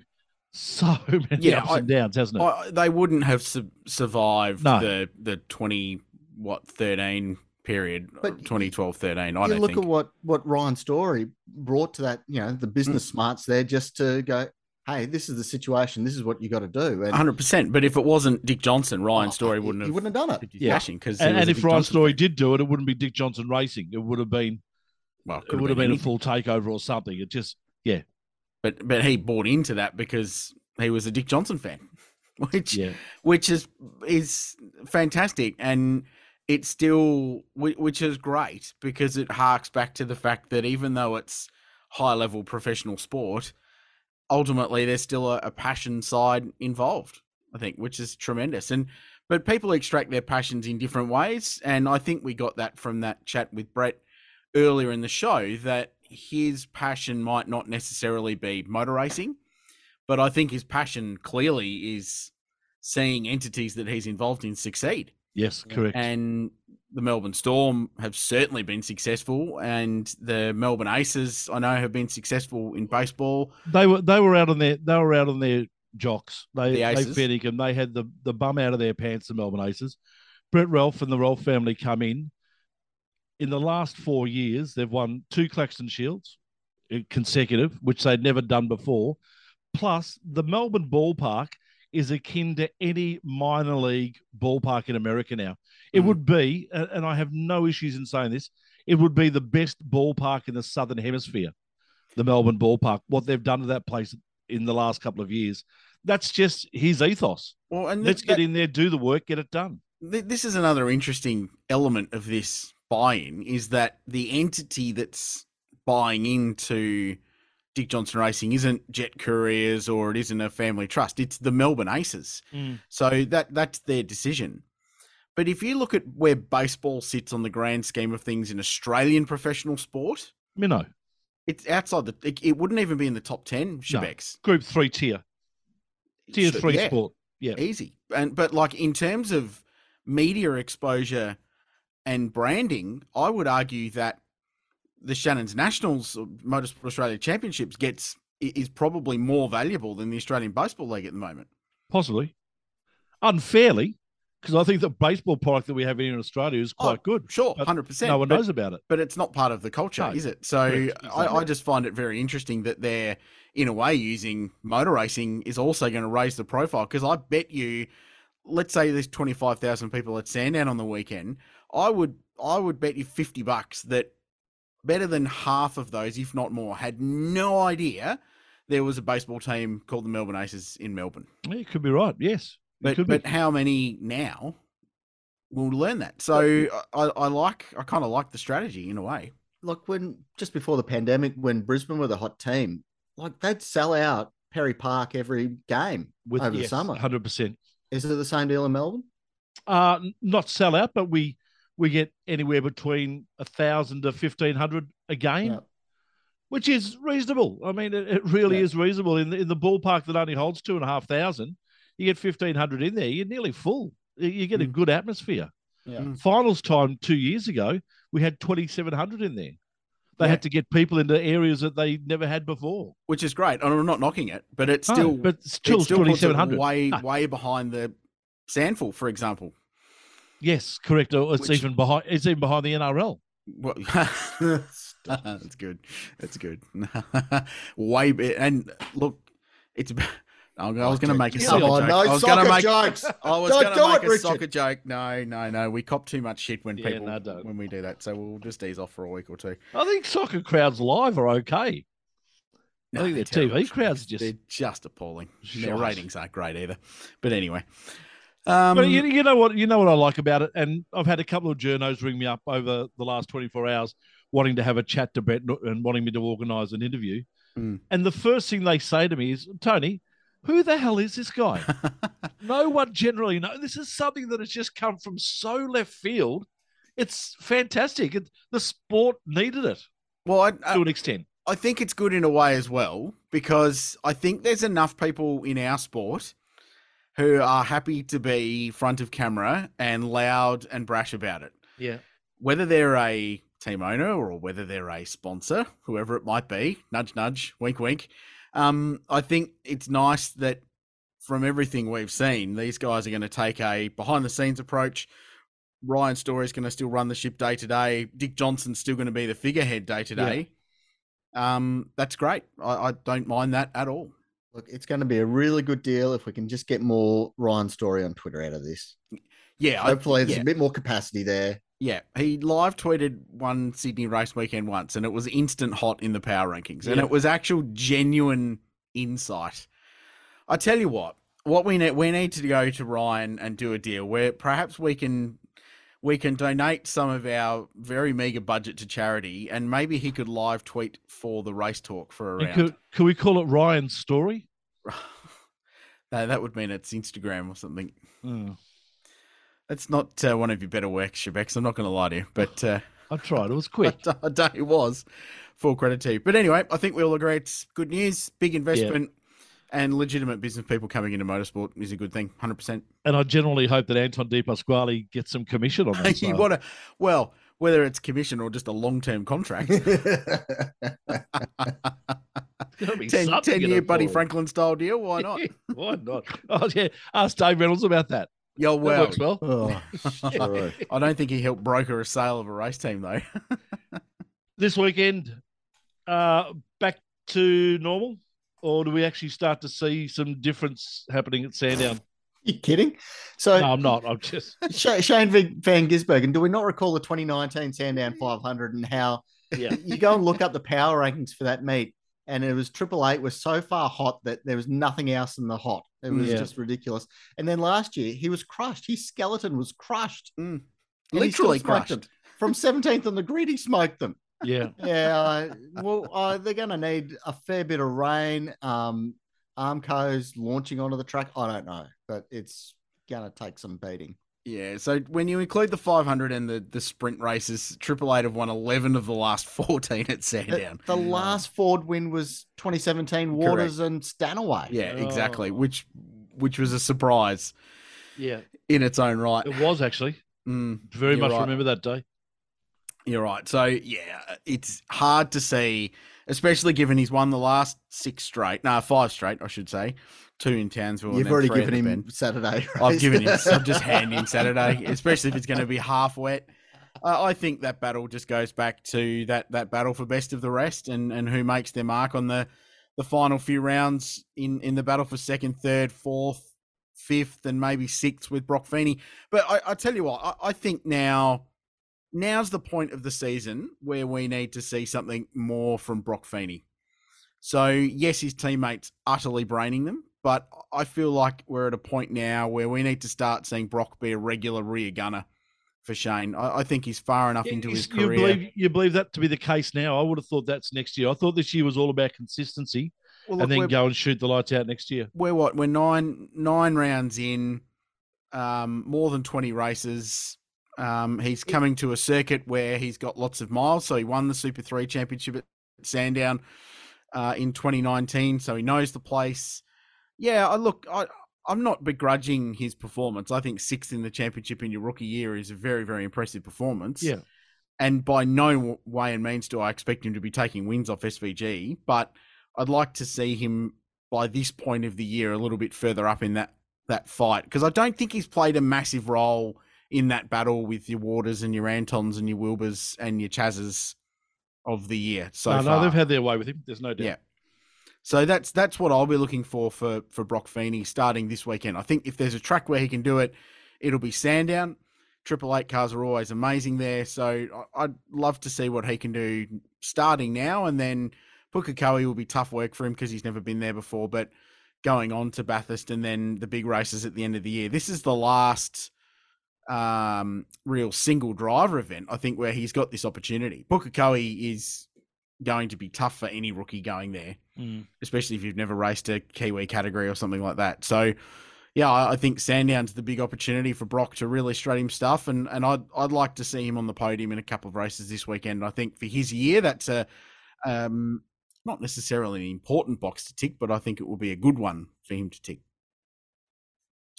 so many yeah, ups I, and downs, hasn't it? I, they wouldn't have su- survived no. the the twenty what thirteen period, but 2012 13. I don't look think. at what what Ryan Story brought to that. You know, the business mm. smarts there just to go. Hey, this is the situation. This is what you got to do. And, 100%. But if it wasn't Dick Johnson, Ryan oh, Story wouldn't have. He wouldn't have done it. Yeah. Cause and, and if Ryan Johnson Story fan. did do it, it wouldn't be Dick Johnson Racing. It would have been. Well, it, it would have been, been a full takeover or something. It just, yeah. But but he bought into that because he was a Dick Johnson fan, which yeah. which is is fantastic, and it's still which is great because it harks back to the fact that even though it's high level professional sport, ultimately there's still a, a passion side involved. I think, which is tremendous, and but people extract their passions in different ways, and I think we got that from that chat with Brett earlier in the show that his passion might not necessarily be motor racing, but I think his passion clearly is seeing entities that he's involved in succeed. Yes, correct. And the Melbourne Storm have certainly been successful, and the Melbourne Aces I know have been successful in baseball. They were they were out on their they were out on their jocks. They the Aces. they fed They had the the bum out of their pants. The Melbourne Aces. Brett Ralph and the Ralph family come in in the last four years, they've won two Claxton Shields uh, consecutive, which they'd never done before. Plus, the Melbourne ballpark is akin to any minor league ballpark in America now. It mm. would be, and I have no issues in saying this, it would be the best ballpark in the Southern Hemisphere, the Melbourne ballpark. What they've done to that place in the last couple of years, that's just his ethos. Well, and let's that, get in there, do the work, get it done. This is another interesting element of this buy-in is that the entity that's buying into Dick Johnson Racing isn't Jet Couriers or it isn't a family trust. It's the Melbourne Aces. Mm. So that that's their decision. But if you look at where baseball sits on the grand scheme of things in Australian professional sport, you know, It's outside the. It, it wouldn't even be in the top ten. Shebex no. Group three tier, tier so, three yeah, sport. Yeah, easy. And but like in terms of media exposure and branding, I would argue that the Shannon's Nationals uh, Motorsport Australia Championships gets is probably more valuable than the Australian Baseball League at the moment. Possibly, unfairly, because I think the baseball product that we have here in Australia is quite Oh, good. Sure, hundred percent. No one but, knows about it. but it's not part of the culture, No, is it? So correct, I, I just find it very interesting that they're in a way using motor racing is also going to raise the profile because I bet you, let's say there's twenty five thousand people at Sandown on the weekend, I would I would bet you fifty bucks that better than half of those, if not more, had no idea there was a baseball team called the Melbourne Aces in Melbourne. Yeah, you could be right. Yes, But could be. but how many now will learn that? So I, I like I kind of like the strategy in a way. Like when just before the pandemic, when Brisbane were the hot team, like they'd sell out Perry Park every game with over yes, the summer. hundred percent. Is it the same deal in Melbourne? Uh not sell out, but we we get anywhere between a thousand to fifteen hundred a game, Yeah. which is reasonable. I mean, it, it really Yeah. is reasonable in the, in the ballpark that only holds two and a half thousand. You get fifteen hundred in there, you're nearly full. You- You get a good atmosphere. Yeah. Mm. Finals time two years ago, we had twenty seven hundred in there. They Yeah. had to get people into areas that they never had before. which is great. And I'm not knocking it, but it's No, still but it still, still twenty puts it seven hundred. way Ah. way behind the Sandful, for example. Yes, correct. Or It's Which- even behind. It's even behind the NRL. What- That's good. That's good. way be- and look, it's. I was going to make a soccer on, joke. no I was going to soccer make. jokes. I was Don't going do to make it, a Richard. soccer joke. No, no, no. We cop too much shit when Yeah, people no, don't. when we do that. So we'll just ease off for a week or two. I think soccer crowds live are okay. No, I think they're their TV terrible. crowds are just. They're just appalling. Their ratings aren't great either. But anyway, um, But you, you know what? You know what I like about it, and I've had a couple of journos ring me up over the last twenty four hours, wanting to have a chat to Brett and wanting me to organise an interview. Mm. And the first thing they say to me is, "Tony, who the hell is this guy?" no one generally knows. This is something that has just come from so left field. It's fantastic. It, the sport needed it well, I, to an extent. I think it's good in a way as well because I think there's enough people in our sport who are happy to be front of camera and loud and brash about it. Yeah. Whether they're a team owner or whether they're a sponsor, whoever it might be, nudge, nudge, wink, wink. Um, I think it's nice that from everything we've seen, these guys are going to take a behind the scenes approach. Ryan Story is going to still run the ship day to day. Dick Johnson's still going to be the figurehead day to day. Um, that's great. I, I don't mind that at all. Look, it's going to be a really good deal if we can just get more Ryan Story on Twitter out of this. Yeah, I- Hopefully, there's yeah. a bit more capacity there. Yeah, he live tweeted one Sydney race weekend once, and it was instant hot in the power rankings, and Yeah. it was actual genuine insight. I tell you what, what we need we need to go to Ryan and do a deal where perhaps we can we can donate some of our very meager budget to charity, and maybe he could live tweet for the race talk for a And round. could, could we call it Ryan's story? no, that would mean it's Instagram or something. Mm. That's not uh, one of your better works, Shebex. I'm not going to lie to you, but. Uh, I tried. It was quick. I don't, it was. Full credit to you. But anyway, I think we all agree it's good news, big investment, and legitimate business people coming into motorsport is a good thing, 100%. And I generally hope that Anton De Pasquale gets some commission on that. you sale. want to, well, whether it's commission or just a long term contract, Gotta be 10, something 10 in year it Buddy for. Franklin style deal, why not? Why not? Oh yeah, ask Dave Reynolds about that. Yo, That well, works well. oh, sure. I don't think he helped broker a sale of a race team, though. This weekend, uh, back to normal, or do we actually start to see some difference happening at Sandown? you kidding? So, No, I'm not. I'm just Sh- Shane Vig- Van Gisbergen, do we not recall the 2019 Sandown 500 and how yeah. you go and look up the power rankings for that meet, and it was Triple Eight was so far hot that there was nothing else in the hot. It was Yeah. just ridiculous. And then last year he was crushed. His skeleton was crushed. Mm. And he still Literally crushed. From 17th on the grid, he smoked them. Yeah. Yeah, uh, well, uh, they're going to need a fair bit of rain. Um, Armco's launching onto the track. I don't know, but it's going to take some beating. Yeah, so when you include the 500 and the, the sprint races, Triple Eight have won 11 of the last 14 at The, Sandown. the last Ford win was 2017 Waters and Stanaway. Yeah, exactly. Oh. Which which was a surprise Yeah. in its own right. It was actually. Mm, Very You're much right. remember that day. You're right. So yeah, it's hard to see, especially given he's won the last six straight, no, five straight, I should say, two in Townsville. You've already given him. Saturday. Right? I've given him. I'm just handing Saturday, especially if it's going to be half wet. Uh, I think that battle just goes back to that that battle for best of the rest, and and who makes their mark on the the final few rounds in in the battle for second, third, fourth, fifth, and maybe sixth with Brock Feeney. But I, I tell you what, I, I think now now's the point of the season where we need to see something more from Brock Feeney. So yes, his teammates utterly braining them, but I feel like we're at a point now where we need to start seeing Brock be a regular rear gunner for Shane. I, I think he's far enough into his you career. Believe, you believe that to be the case now? I would have thought that's next year. I thought this year was all about consistency, well, look, and then go and shoot the lights out next year. We're what? We're nine nine rounds in, um, more than twenty races. Um, he's coming to a circuit where he's got lots of miles. So he won the Super Three Championship at Sandown uh, in 2019, so he knows the place. Yeah, I look, I, I'm not begrudging his performance. I think sixth in the championship in your rookie year is a very, very impressive performance. Yeah. And by no way and means do I expect him to be taking wins off SVG, but I'd like to see him by this point of the year a little bit further up in that that fight because I don't think he's played a massive role in that battle with your Waters and your Antons and your Wilbers and your Chazes of the year. So no, far. no, they've had their way with him. There's no doubt. Yeah. So that's that's what I'll be looking for for for Brock Feeney starting this weekend. I think if there's a track where he can do it, it'll be Sandown. Triple Eight cars are always amazing there, so I'd love to see what he can do starting now, and then Pukekohe will be tough work for him because he's never been there before. But going on to Bathurst and then the big races at the end of the year, this is the last um, real single driver event I think where he's got this opportunity. Pukekohe is going to be tough for any rookie going there, mm. especially if you've never raced a Kiwi category or something like that. So, yeah, I, think Sandown's the big opportunity for Brock to really strut him stuff, and and I'd I'd like to see him on the podium in a couple of races this weekend. I think for his year, that's a um, not necessarily an important box to tick, but I think it will be a good one for him to tick.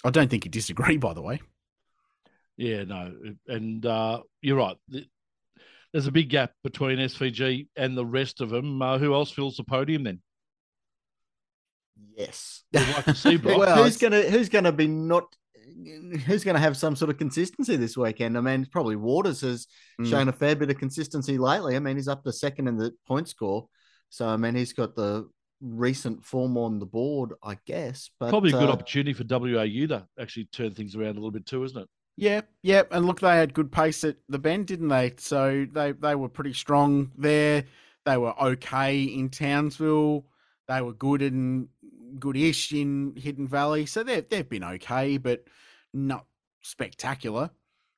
I don't think you disagree, by the way. Yeah, no, and uh, you're right there's a big gap between SVG and the rest of them. Uh, who else fills the podium then? Yes. like to see well, who's gonna who's gonna be not who's going to have some sort of consistency this weekend? I mean, probably Waters has mm. shown a fair bit of consistency lately. I mean, he's up to second in the point score, so I mean, he's got the recent form on the board, I guess. But probably a good uh, opportunity for WAU to actually turn things around a little bit too, isn't it? Yeah, yeah, and look, they had good pace at the bend, didn't they? So they they were pretty strong there. They were okay in Townsville. They were good and goodish in Hidden Valley. So they've they've been okay, but not spectacular.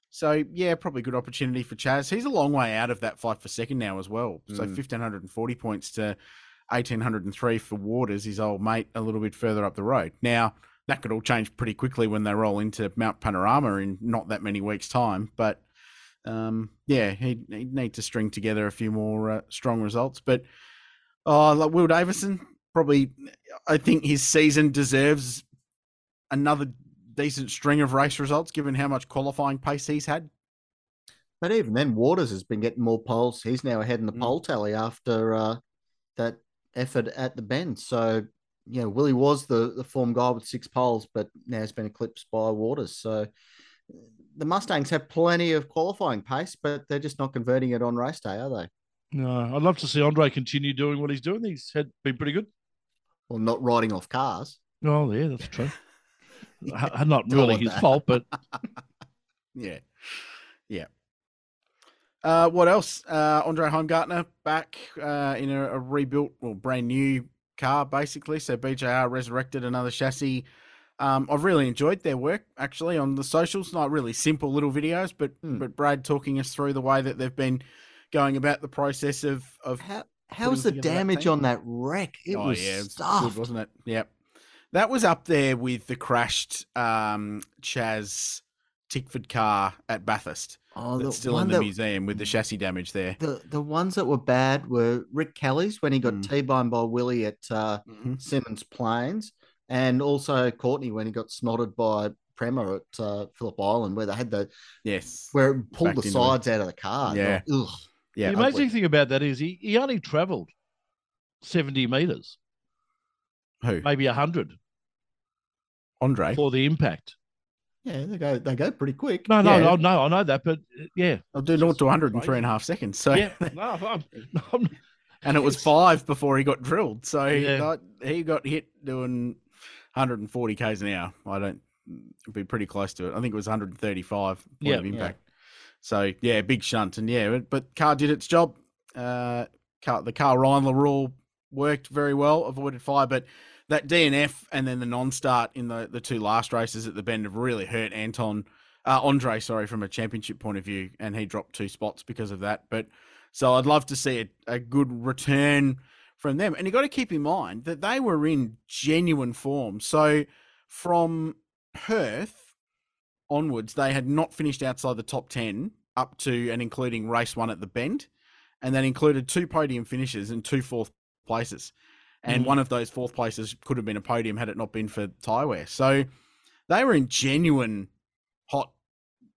So yeah, probably good opportunity for Chaz. He's a long way out of that fight for second now as well. So mm. fifteen hundred and forty points to eighteen hundred and three for Waters, his old mate, a little bit further up the road. Now that could all change pretty quickly when they roll into Mount Panorama in not that many weeks' time. But um, yeah, he'd, he'd, need to string together a few more uh, strong results. But oh, like Will Davison, probably, I think his season deserves another decent string of race results given how much qualifying pace he's had. But even then, Waters has been getting more poles. He's now ahead in the mm. pole tally after uh, that effort at the bend. So you know, Willie was the, the form guy with six poles, but now has been eclipsed by Waters. So the Mustangs have plenty of qualifying pace, but they're just not converting it on race day, are they? No, I'd love to see Andre continue doing what he's doing. He's had been pretty good. Well, not riding off cars. Oh, yeah, that's true. yeah. Not really his that. fault, but yeah, yeah. Uh, what else? Uh, Andre Heimgartner back uh, in a, a rebuilt, well, brand new car, basically. So BJR resurrected another chassis. Um, I've really enjoyed their work actually on the socials. Not really simple little videos, but hmm. but Brad talking us through the way that they've been going about the process of of how how's the damage that on that wreck? It oh, was yeah, stuff, good, wasn't it? Yep, that was up there with the crashed um, Chaz Tickford car at Bathurst. Oh, that's still in the that, museum with the chassis damage there. The the ones that were bad were Rick Kelly's when he got mm. T-boned by Willie at uh, mm-hmm. Symmons Plains, and also Courtney when he got snotted by Premat at uh, Phillip Island where they had the yes, where it pulled Backed the into it. sides out of the car. Yeah. Ugh. yeah, the amazing thing about that is he, he only travelled 70 metres, who maybe 100 Andre? for the impact. Yeah, they go they go pretty quick. No, no, Yeah. no, no, I know that, but yeah. I'll do 0 to 100 in three and a half seconds. So Yeah, no, I'm, I'm, and it was five before he got drilled. So he Yeah. got he got hit doing 140 k's an hour. I don't be pretty close to it. I think it was 135 point Yeah, of yeah. impact. So yeah, big shunt, and yeah, but, but car did its job. Uh, car, the Karl Reindler rule worked very well, avoided fire, but that DNF and then the non-start in the the two last races at the bend have really hurt Anton. Uh, Andre, sorry, from a championship point of view, and he dropped two spots because of that. But so I'd love to see a, a good return from them. And you got to keep in mind that they were in genuine form. So from Perth onwards, they had not finished outside the top 10 up to and including race one at the bend. And that included two podium finishes and two fourth places. And Mhm. one of those fourth places could have been a podium had it not been for Tywear. So they were in genuine hot,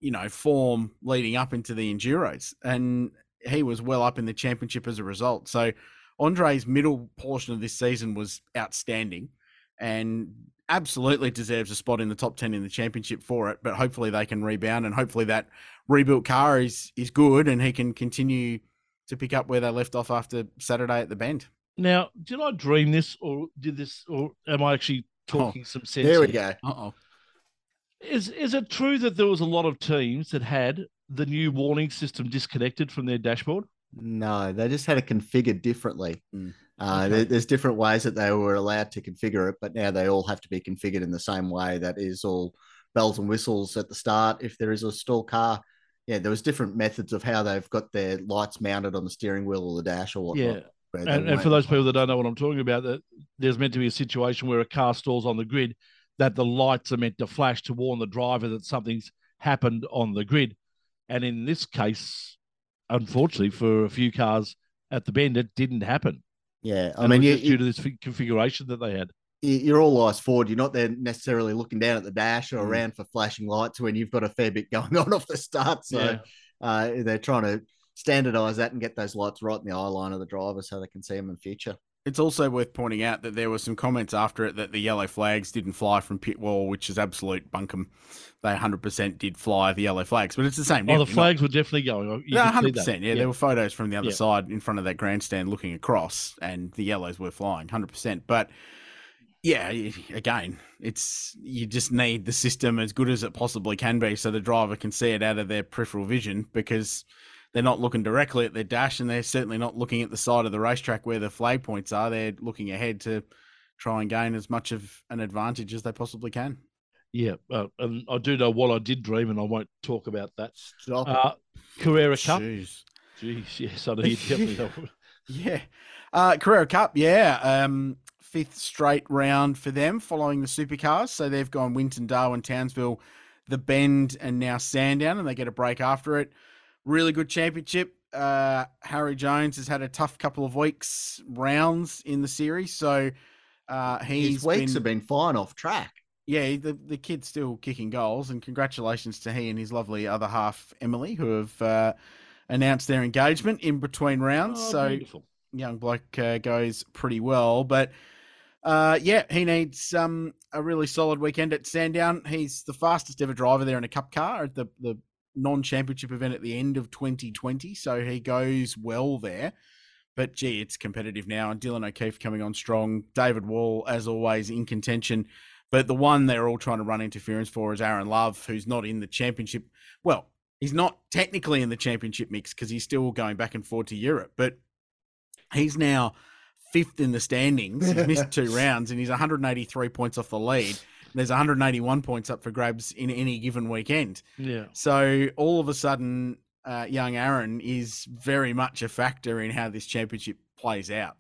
you know, form leading up into the Enduros. And he was well up in the championship as a result. So Andre's middle portion of this season was outstanding and absolutely deserves a spot in the top 10 in the championship for it. But hopefully they can rebound and hopefully that rebuilt car is, is good and he can continue to pick up where they left off after Saturday at the bend. Now, did I dream this or did this, or am I actually Oh, talking some sense? There we here? go. Uh oh. Is is it true that there was a lot of teams that had the new warning system disconnected from their dashboard? No, they just had it configured differently. Mm. Uh, Okay. there's different ways that they were allowed to configure it, but now they all have to be configured in the same way. That is all bells and whistles at the start. If there is a stall car, yeah, there was different methods of how they've got their lights mounted on the steering wheel or the dash or whatnot. Yeah. And, and for those people that don't know what I'm talking about, that there's meant to be a situation where a car stalls on the grid that the lights are meant to flash to warn the driver that something's happened on the grid. And in this case, unfortunately, for a few cars at the bend, it didn't happen. yeah, I And mean, you, due to this configuration that they had. you- you're all eyes forward. You're not there necessarily looking down at the dash or Mm. around for flashing lights when you've got a fair bit going on off the start. So Yeah. uh, they're trying to standardize that and get those lights right in the eye line of the driver so they can see them in future. It's also worth pointing out that there were some comments after it that the yellow flags didn't fly from pit wall, which is absolute bunkum. They 100% did fly the yellow flags, but it's the same. Oh, the You're not- flags were definitely going. Oh, you yeah, could see hundred that. percent. Yeah, there were photos from the other Yeah. side in front of that grandstand looking across, and the yellows were flying, hundred percent. But yeah, again, it's you just need the system as good as it possibly can be, so the driver can see it out of their peripheral vision because they're not looking directly at their dash, and they're certainly not looking at the side of the racetrack where the flag points are. They're looking ahead to try and gain as much of an advantage as they possibly can. Yeah, uh, and I do know what I did dream, and I won't talk about that. Stop. Uh, Carrera Cup. Jeez. Jeez, yes, I know you definitely know. Yeah. Uh Carrera Cup, yeah. Um fifth straight round for them following the supercars. So they've gone Winton, Darwin, Townsville, the Bend, and now Sandown, and they get a break after it. Really good championship. Uh Harri Jones has had a tough couple of weeks rounds in the series. So uh he's His weeks been, have been fine off track. yeah, the the kid's still kicking goals, and congratulations to he and his lovely other half, Emily, who have uh, announced their engagement in between rounds. Oh, so beautiful. young bloke uh, goes pretty well. But uh, yeah, he needs um, a really solid weekend at Sandown. He's the fastest ever driver there in a cup car at the, the non championship event at the end of 2020. So he goes well there. But gee, it's competitive now. And Dylan O'Keeffe coming on strong. David Wall, as always, in contention. But the one they're all trying to run interference for is Aaron Love, who's not in the championship. Well, he's not technically in the championship mix because he's still going back and forth to Europe. But he's now fifth in the standings. He's missed two rounds and he's 183 points off the lead. There's 181 points up for grabs in any given weekend. Yeah. So all of a sudden, uh, young Aaron is very much a factor in how this championship plays out.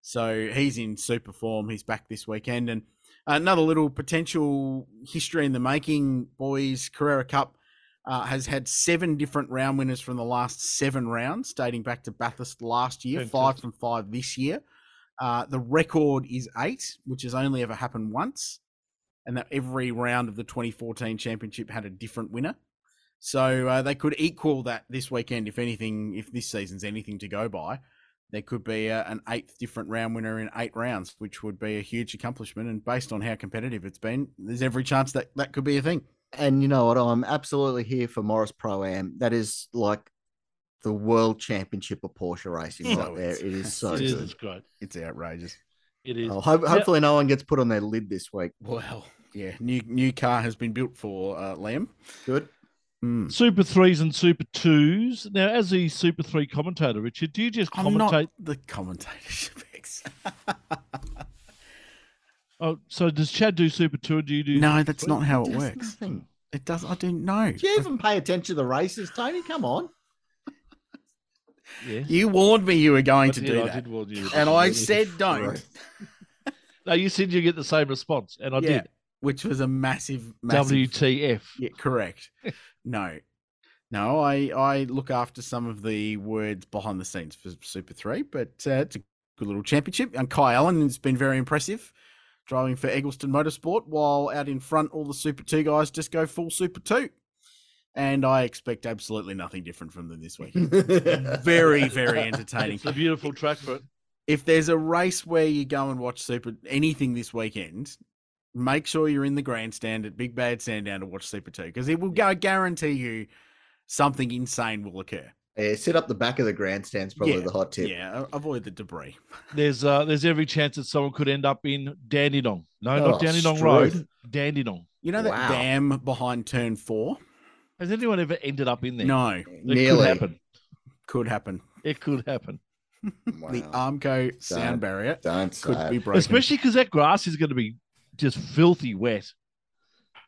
So he's in super form. He's back this weekend. And another little potential history in the making, boys. Carrera Cup uh, has had seven different round winners from the last seven rounds, dating back to Bathurst last year, five from five this year. Uh, the record is eight, which has only ever happened once. And that every round of the 2014 championship had a different winner. So uh, they could equal that this weekend, if anything, if this season's anything to go by. There could be a, an eighth different round winner in eight rounds, which would be a huge accomplishment. And based on how competitive it's been, there's every chance that that could be a thing. And you know what? I'm absolutely here for Morris Pro Am. That is like the world championship of Porsche racing right Oh, there. it's- so It is good. it's great. It's outrageous. It is. Oh, ho- hopefully, no one gets put on their lid this week. Well, yeah, new new car has been built for uh, Liam. Good. Mm. Super threes and super twos. Now, as the super three commentator, Richard, do you just I'm commentate? not the commentator, Specs. Oh, so does Chad do super two? Or do you do? no, that's not how it Does works. nothing. It does. I didn't know. Do you even pay attention to the races, Tony? Come on. Yes. You warned me you were going I to did, do I that, did warn you. and I said don't, No, you said you get the same response, and I Yeah, did. Which was a massive, massive. WTF? Yeah, correct. no, no. I I look after some of the words behind the scenes for Super Three, but uh, it's a good little championship. And Kai Allen has been very impressive, driving for Eggleston Motorsport, while out in front, all the Super Two guys just go full Super Two. And I expect absolutely nothing different from them this week. very, very entertaining. It's a beautiful track for it. If there's a race where you go and watch Super anything this weekend, make sure you're in the grandstand at Big Bad Sandown to watch Super 2 because it will go guarantee you something insane will occur. Yeah, sit up the back of the grandstand's probably Yeah, the hot tip. Yeah, avoid the debris. There's uh, there's every chance that someone could end up in Dandenong. No, Oh, not Dandenong Struth. Road. Dandenong. You know that Wow. dam behind turn four? Has anyone ever ended up in there? No, it Nearly. could happen. could happen. It could happen, The Armco sound Don't- barrier Don't could it. be broken. especially because that grass is going to be just filthy wet.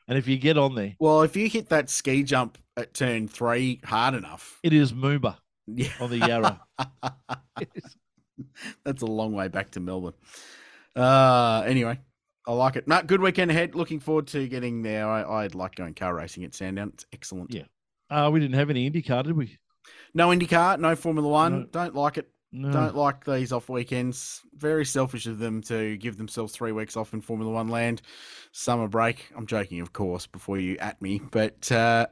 And if you get on there, well, if you hit that ski jump at turn three hard enough, it is Moomba yeah, on the Yarra. That's a long way back to Melbourne. Uh, anyway, I like it. No, good weekend ahead. Looking forward to getting there. I, I'd like going car racing at Sandown. It's excellent. Yeah. uh, we didn't have any IndyCar, did we? No IndyCar, no Formula One. No. Don't like it. No. Don't like these off weekends. Very selfish of them to give themselves three weeks off in Formula One land. Summer break. I'm joking, of course, before you at me. But uh,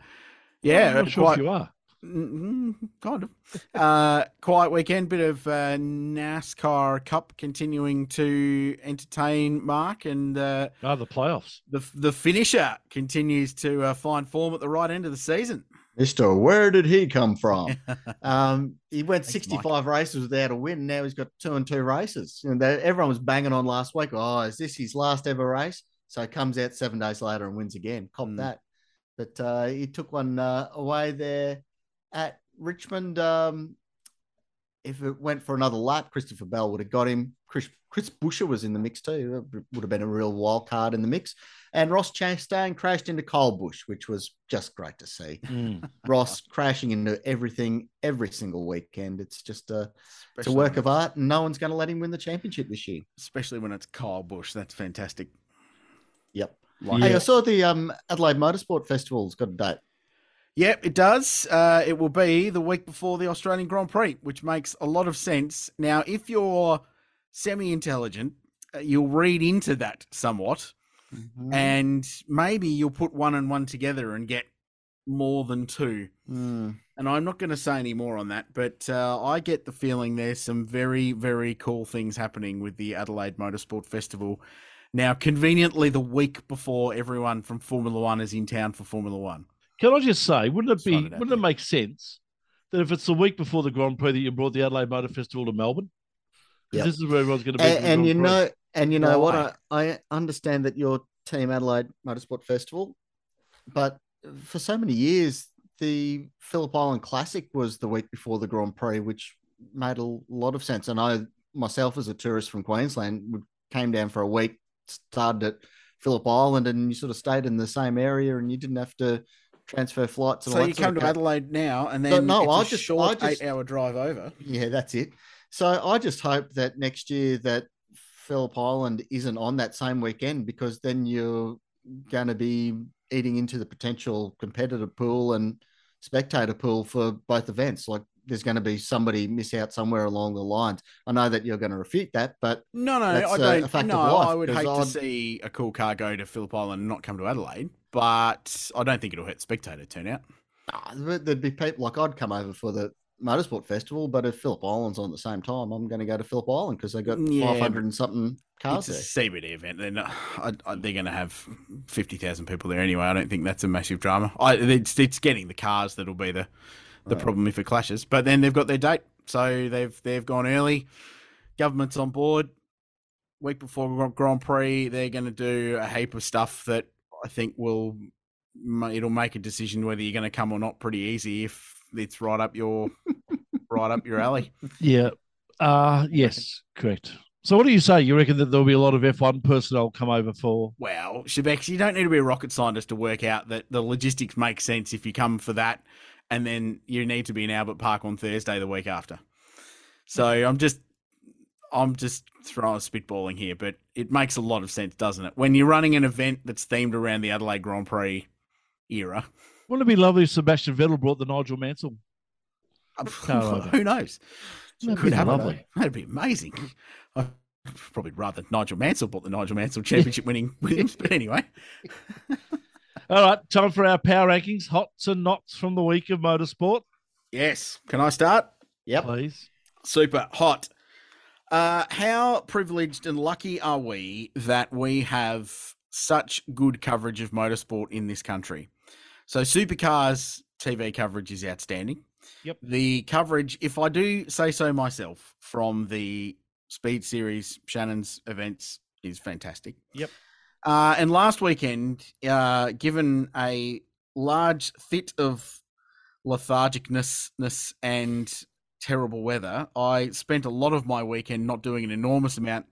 yeah, I'm not sure quite, you are. Mm, kind of. Uh, quiet weekend, bit of uh, NASCAR Cup continuing to entertain Mark, and uh, Ah, the playoffs. the the finisher continues to uh, find form at the right end of the season. Mister, where did he come from? um, he went Thanks, 65 races without a win. Now he's got two and two races. They, everyone was banging on last week. Oh, is this his last ever race? So he comes out seven days later and wins again. Cop Mm. that. But uh, he took one uh, away there at Richmond. Um, if it went for another lap, Christopher Bell would have got him. Chris, Chris Buescher was in the mix too. It Would have been a real wild card in the mix. And Ross Chastain crashed into Kyle Busch, which was just great to see. Mm. Ross crashing into everything every single weekend. It's just a it's a work of art, and no one's going to let him win the championship this year. especially when it's Kyle Busch. That's fantastic. Yep. Like Hey, I saw the um, Adelaide Motorsport Festival's got a date. Yep, it does. Uh, it will be the week before the Australian Grand Prix, which makes a lot of sense. Now, if you're semi intelligent, you'll read into that somewhat, Mm-hmm. and maybe you'll put one and one together and get more than two. Mm. And I'm not going to say any more on that, but uh, I get the feeling there's some very, very cool things happening with the Adelaide Motorsport Festival. Now, conveniently, the week before everyone from Formula One is in town for Formula One. Can I just say, wouldn't it be, Slide it out wouldn't it make sense that if it's the week before the Grand Prix that you brought the Adelaide Motor Festival to Melbourne? Yep. this is where everyone's going to be. And, and you Prix. know, and you know what? I, I understand that your team Adelaide Motorsport Festival, but for so many years, the Phillip Island Classic was the week before the Grand Prix, which made a lot of sense. And I myself, as a tourist from Queensland, would, came down for a week, started at Phillip Island, and you sort of stayed in the same area, and you didn't have to transfer flights. And So you come to. Adelaide now, and then no, it's a I just- short I just- eight-hour drive over. Yeah, that's it. So I just hope that next year that Phillip Island isn't on that same weekend because then you're going to be eating into the potential competitor pool and spectator pool for both events. Like there's going to be somebody miss out somewhere along the lines. I know that you're going to refute that, but no, no, I don't. no, I would hate to I'd- see a cool car go to Phillip Island and not come to Adelaide, but I don't think it'll hurt spectator turnout. There- there'd be people like I'd come over for the motorsport festival, but if Phillip Island's on at the same time, I'm going to go to Phillip Island because they got Yeah, 500 and something cars It's there. a CBD event. They're, uh, not, I, I, they're going to have fifty thousand people there anyway. I don't think that's a massive drama. I, it's, it's getting the cars that'll be the the Right. problem if it clashes. But then they've got their date, so they've they've gone early. Government's on board. Week before Grand Prix, they're going to do a heap of stuff that I think will it'll make a decision whether you're going to come or not pretty easy if it's right up your right up your alley. Yeah. Uh yes, correct. So what do you say? You reckon that there'll be a lot of F1 personnel come over for Well, Shebex, you don't need to be a rocket scientist to work out that the logistics make sense if you come for that, and then you need to be in Albert Park on Thursday the week after. So I'm just, I'm just throwing spitballing here, but it makes a lot of sense, doesn't it? When you're running an event that's themed around the Adelaide Grand Prix era, Wouldn't it be lovely if Sebastian Vettel brought the Nigel Mansell? Uh, car who knows? That'd Could be happen. lovely. That'd be amazing. I'd probably rather Nigel Mansell bought the Nigel Mansell Championship winning Williams, but anyway. All right, time for our power rankings, hots and knots from the week of motorsport, Yes. Can I start? Yep. please. Super hot. Uh, how privileged and lucky are we that we have such good coverage of motorsport in this country? So, Supercars TV coverage is outstanding. Yep. The coverage, if I do say so myself, from the Speed Series, Shannon's events is fantastic. Yep. Uh, and last weekend, uh, given a large fit of lethargicness and terrible weather, I spent a lot of my weekend not doing an enormous amount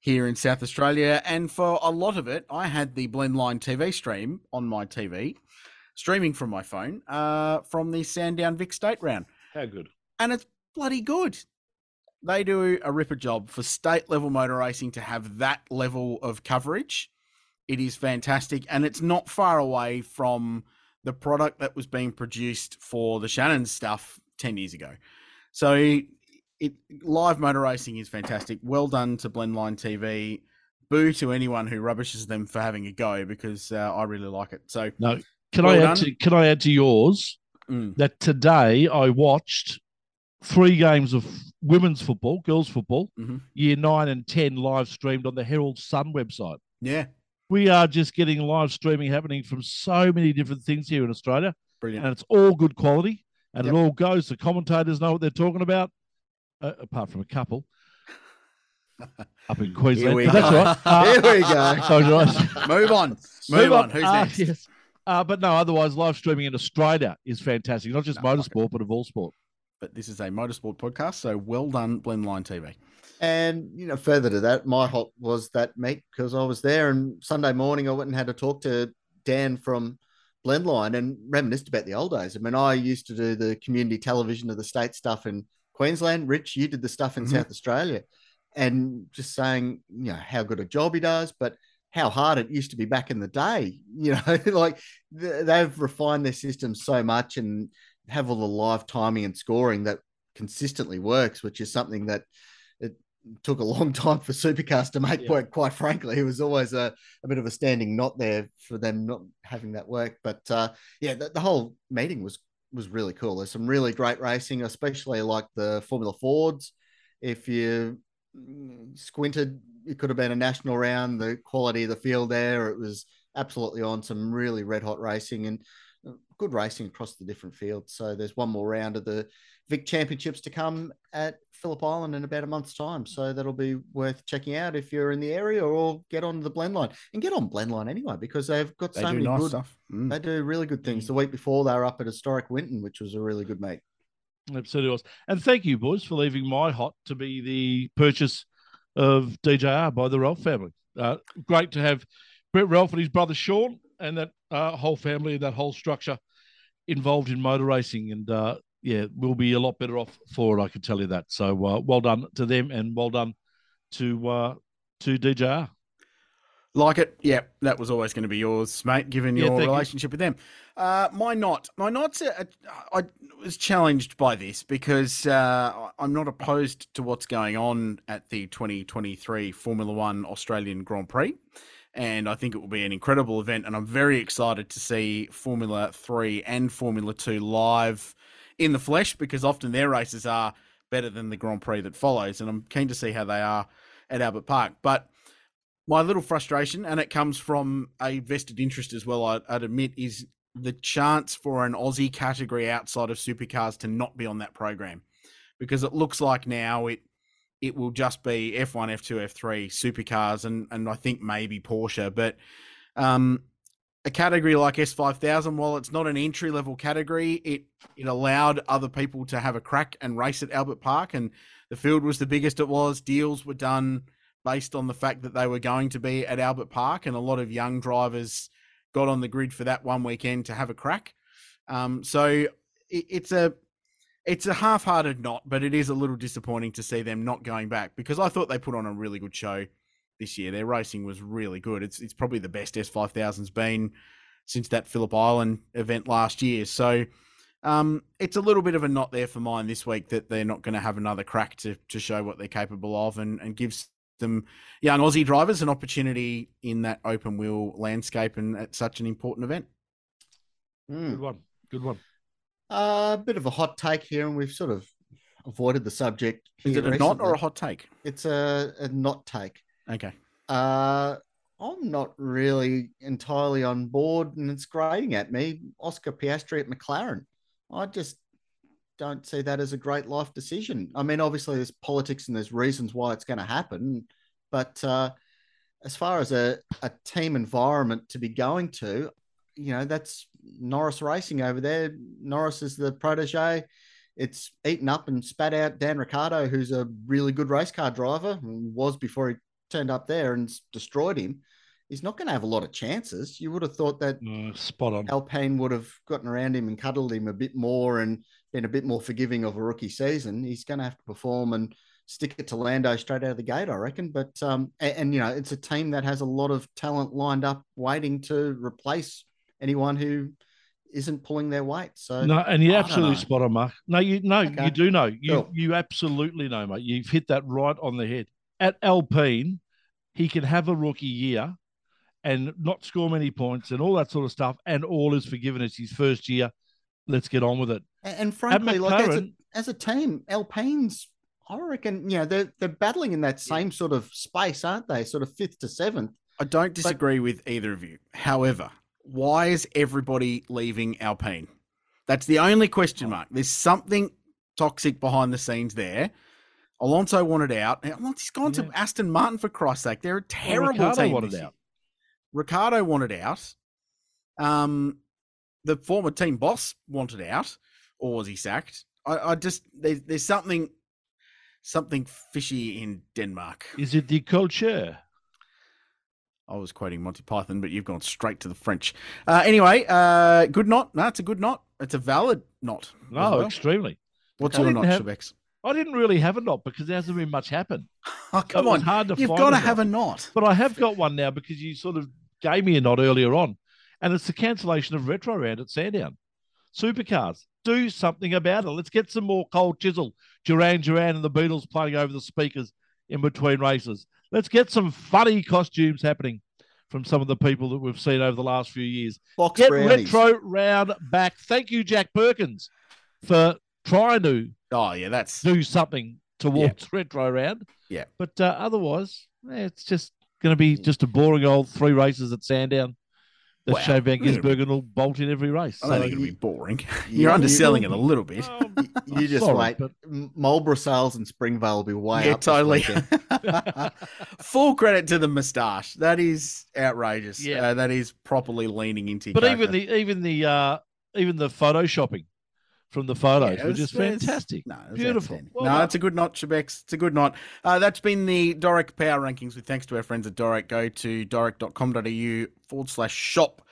here in South Australia. And for a lot of it, I had the Blendline TV stream on my TV, streaming from my phone uh, from the Sandown Vic State round. How good. And it's bloody good. They do a ripper job for state level motor racing to have that level of coverage. It is fantastic. And it's not far away from the product that was being produced for the Shannon stuff 10 years ago. So it live motor racing is fantastic. Well done to Blendline TV. Boo to anyone who rubbishes them for having a go because uh, I really like it. So No, can Well I add done. to can I add to yours mm, that today I watched three games of women's football, girls football, Mhm. year nine and ten live streamed on the Herald Sun website. yeah, We are just getting live streaming happening from so many different things here in Australia, brilliant. and it's all good quality, and Yep. it all goes. The commentators know what they're talking about, uh, apart from a couple up in Queensland. we But That's right. all right. Uh, Here we go. so right. Move on. Move on. Who's Ah, next? yes. Uh, but no, otherwise, live streaming in Australia is fantastic. Not just No, motorsport, but of all sport. But this is a motorsport podcast, so well done, Blendline TV. And you know, further to that, my hot was that meet because I was there, and Sunday morning I went and had a talk to Dan from Blendline and reminisced about the old days. I mean, I used to do the community television of the state stuff in Queensland. Rich, you did the stuff in Mhm. South Australia, and just saying, you know, how good a job he does, but how hard it used to be back in the day. You know, like they've refined their system so much and have all the live timing and scoring that consistently works, which is something that took a long time for supercars to make Yeah. work. Quite frankly, it was always a, a bit of a standing knot there for them not having that work. But uh, yeah, the, the whole meeting was was really cool. There's some really great racing, especially like the Formula Fords. If you mm, squinted, it could have been a national round. The quality of the field there, it was absolutely on. Some really red hot racing and uh, good racing across the different fields. So there's one more round of the Vic Championships to come at Phillip Island in about a month's time. So that'll be worth checking out if you're in the area or get on the Blendline and get on Blendline anyway because they've got They so many nice good. stuff. Mm. They do really good things. The week before they were up at historic Winton, which was a really good meet. Absolutely was. And thank you, boys, for leaving my hot to be the purchase of DJR by the Ralph family. Uh, great to have Brett Ralph and his brother Sean and that uh, whole family and that whole structure involved in motor racing. And uh, yeah, we'll be a lot better off for it. I can tell you that. So uh, well done to them and well done to uh, to DJR. Like it, yeah. That was always going to be yours, mate. Given Yeah, your thank you. relationship with them, uh, my not, my not's. A, a, I was challenged by this because uh, I'm not opposed to what's going on at the 2023 Formula One Australian Grand Prix, and I think it will be an incredible event. And I'm very excited to see Formula Three and Formula Two live in the flesh because often their races are better than the Grand Prix that follows, and I'm keen to see how they are at Albert Park. But my little frustration, and it comes from a vested interest as well, I'd, admit, is the chance for an Aussie category outside of supercars to not be on that program, because it looks like now it it will just be F1, F2, F3 supercars, and and I think maybe Porsche, but um, a category like S5000, while it's not an entry level category, it it allowed other people to have a crack and race at Albert Park, and the field was the biggest it was. Deals were done based on the fact that they were going to be at Albert Park, and a lot of young drivers got on the grid for that one weekend to have a crack. Um, so it, it's a it's a half-hearted knot, but it is a little disappointing to see them not going back because I thought they put on a really good show this year. Their racing was really good. It's it's probably the best S5000's been since that Phillip Island event last year. So um, it's a little bit of a knot there for mine this week that they're not going to have another crack to to show what they're capable of and and gives them young Aussie drivers an opportunity in that open wheel landscape and at such an important event. Hmm. Good one. Good one. A bit of a hot take here, and we've sort of avoided the subject. Is it a knot or a recently. hot take? It's a, a not take. Okay. Uh, I'm not really entirely on board, and it's grating at me. Oscar Piastri at McLaren. I just don't see that as a great life decision. I mean, obviously, there's politics and there's reasons why it's going to happen, but uh, as far as a, a team environment to be going to, you know, that's Norris Racing over there. Norris is the protege. It's eaten up and spat out Dan Ricciardo, who's a really good race car driver, was before he turned up there and destroyed him. He's not going to have a lot of chances. You would have thought that No, spot on. Alpine would have gotten around him and cuddled him a bit more and been a bit more forgiving of a rookie season. He's going to have to perform and stick it to Lando straight out of the gate, I reckon. But um, and, and you know, it's a team that has a lot of talent lined up, waiting to replace anyone who isn't pulling their weight. So No, and you're I absolutely spot on, Mark. No, you no, Okay. you do know. You Cool. you absolutely know, mate. You've hit that right on the head. At Alpine, he can have a rookie year and not score many points and all that sort of stuff, and all is forgiven. It's his first year. Let's get on with it. And, and frankly, like as a, as a team, Alpine's, I reckon, you know, they're they're battling in that same sort of space, aren't they? Sort of fifth to seventh. I don't disagree with either of you. However, why is everybody leaving Alpine? That's the only question oh. mark. There's something toxic behind the scenes there. Alonso wanted out. Alonso's gone Yeah. to Aston Martin for Christ's sake. They're a Well, terrible Ricciardo team. wanted out. Ricciardo wanted out. Um, the former team boss wanted out, or was he sacked? I, I just there's there's something something fishy in Denmark. Is it the culture? I was quoting Monty Python, but you've gone straight to the French. Uh, anyway, uh, good knot. No, it's a good knot. It's a valid knot. No, well. extremely. What's your knot, have- Shebex? I didn't really have a knot because there hasn't been much happen. Oh, come was on. hard to You've got to have knot. a knot. But I have got one now because you sort of gave me a knot earlier on, and it's the cancellation of retro round at Sandown. Supercars, do something about it. Let's get some more cold chisel. Duran Duran and the Beatles playing over the speakers in between races. Let's get some funny costumes happening from some of the people that we've seen over the last few years. Box Get brownies. retro round back. Thank you, Jack Perkins, for trying to Oh, yeah, that's do something towards retro round. Yeah. But uh, otherwise, it's just going to be just a boring old three races at Sandown that Well, Shane Van it'll Gisbergen will bolt in every race. I don't So think it'll be boring. You- You're you- underselling it a little bit. Um, You just sorry, wait. but- M- Marlboro sales in Springvale will be way yeah, up. this totally. Full credit to the moustache. That is outrageous. Yeah. Uh, that is properly leaning into. but character. even the even the uh, even the photoshopping from the photos Yeah, were it's- just fantastic. No, it's Beautiful. Well no, done. it's a good knot, Shebex. It's a good knot. Uh, that's been the Doric Power Rankings with thanks to our friends at Doric. Go to doric.com.au forward slash shop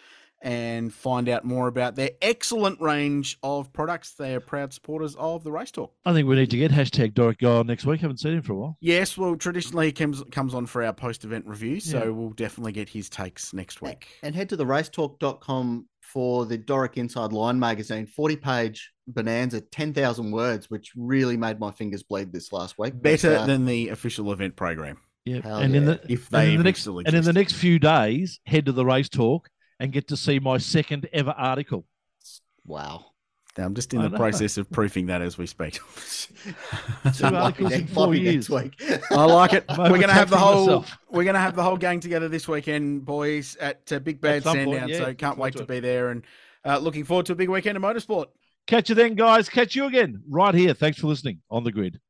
and find out more about their excellent range of products. They are proud supporters of the Race Talk. I think we need to get hashtag Doric Guy on next week. Haven't seen him for a while. Yes, well, traditionally he comes comes on for our post event review, so Yeah. we'll definitely get his takes next week. And head to the racetalk.com for the Doric Inside Line magazine, 40 page bonanza, 10,000 words, which really made my fingers bleed this last week. But, Better uh, than the official event program. Yeah, Hell and in the If and they in the next and in the next few days, head to the Race Talk and get to see my second ever article. wow. I'm just in the process of proofing that as we speak. Two articles in Might be four next years. week. I like it. I'm we're gonna have the whole myself. we're gonna have the whole gang together this weekend, boys, at uh, Big Bad some point, Sandown. yeah, so can't wait to to be there and uh, looking forward to a big weekend of motorsport. Catch you then, guys. Catch you again right here. Thanks for listening on the grid.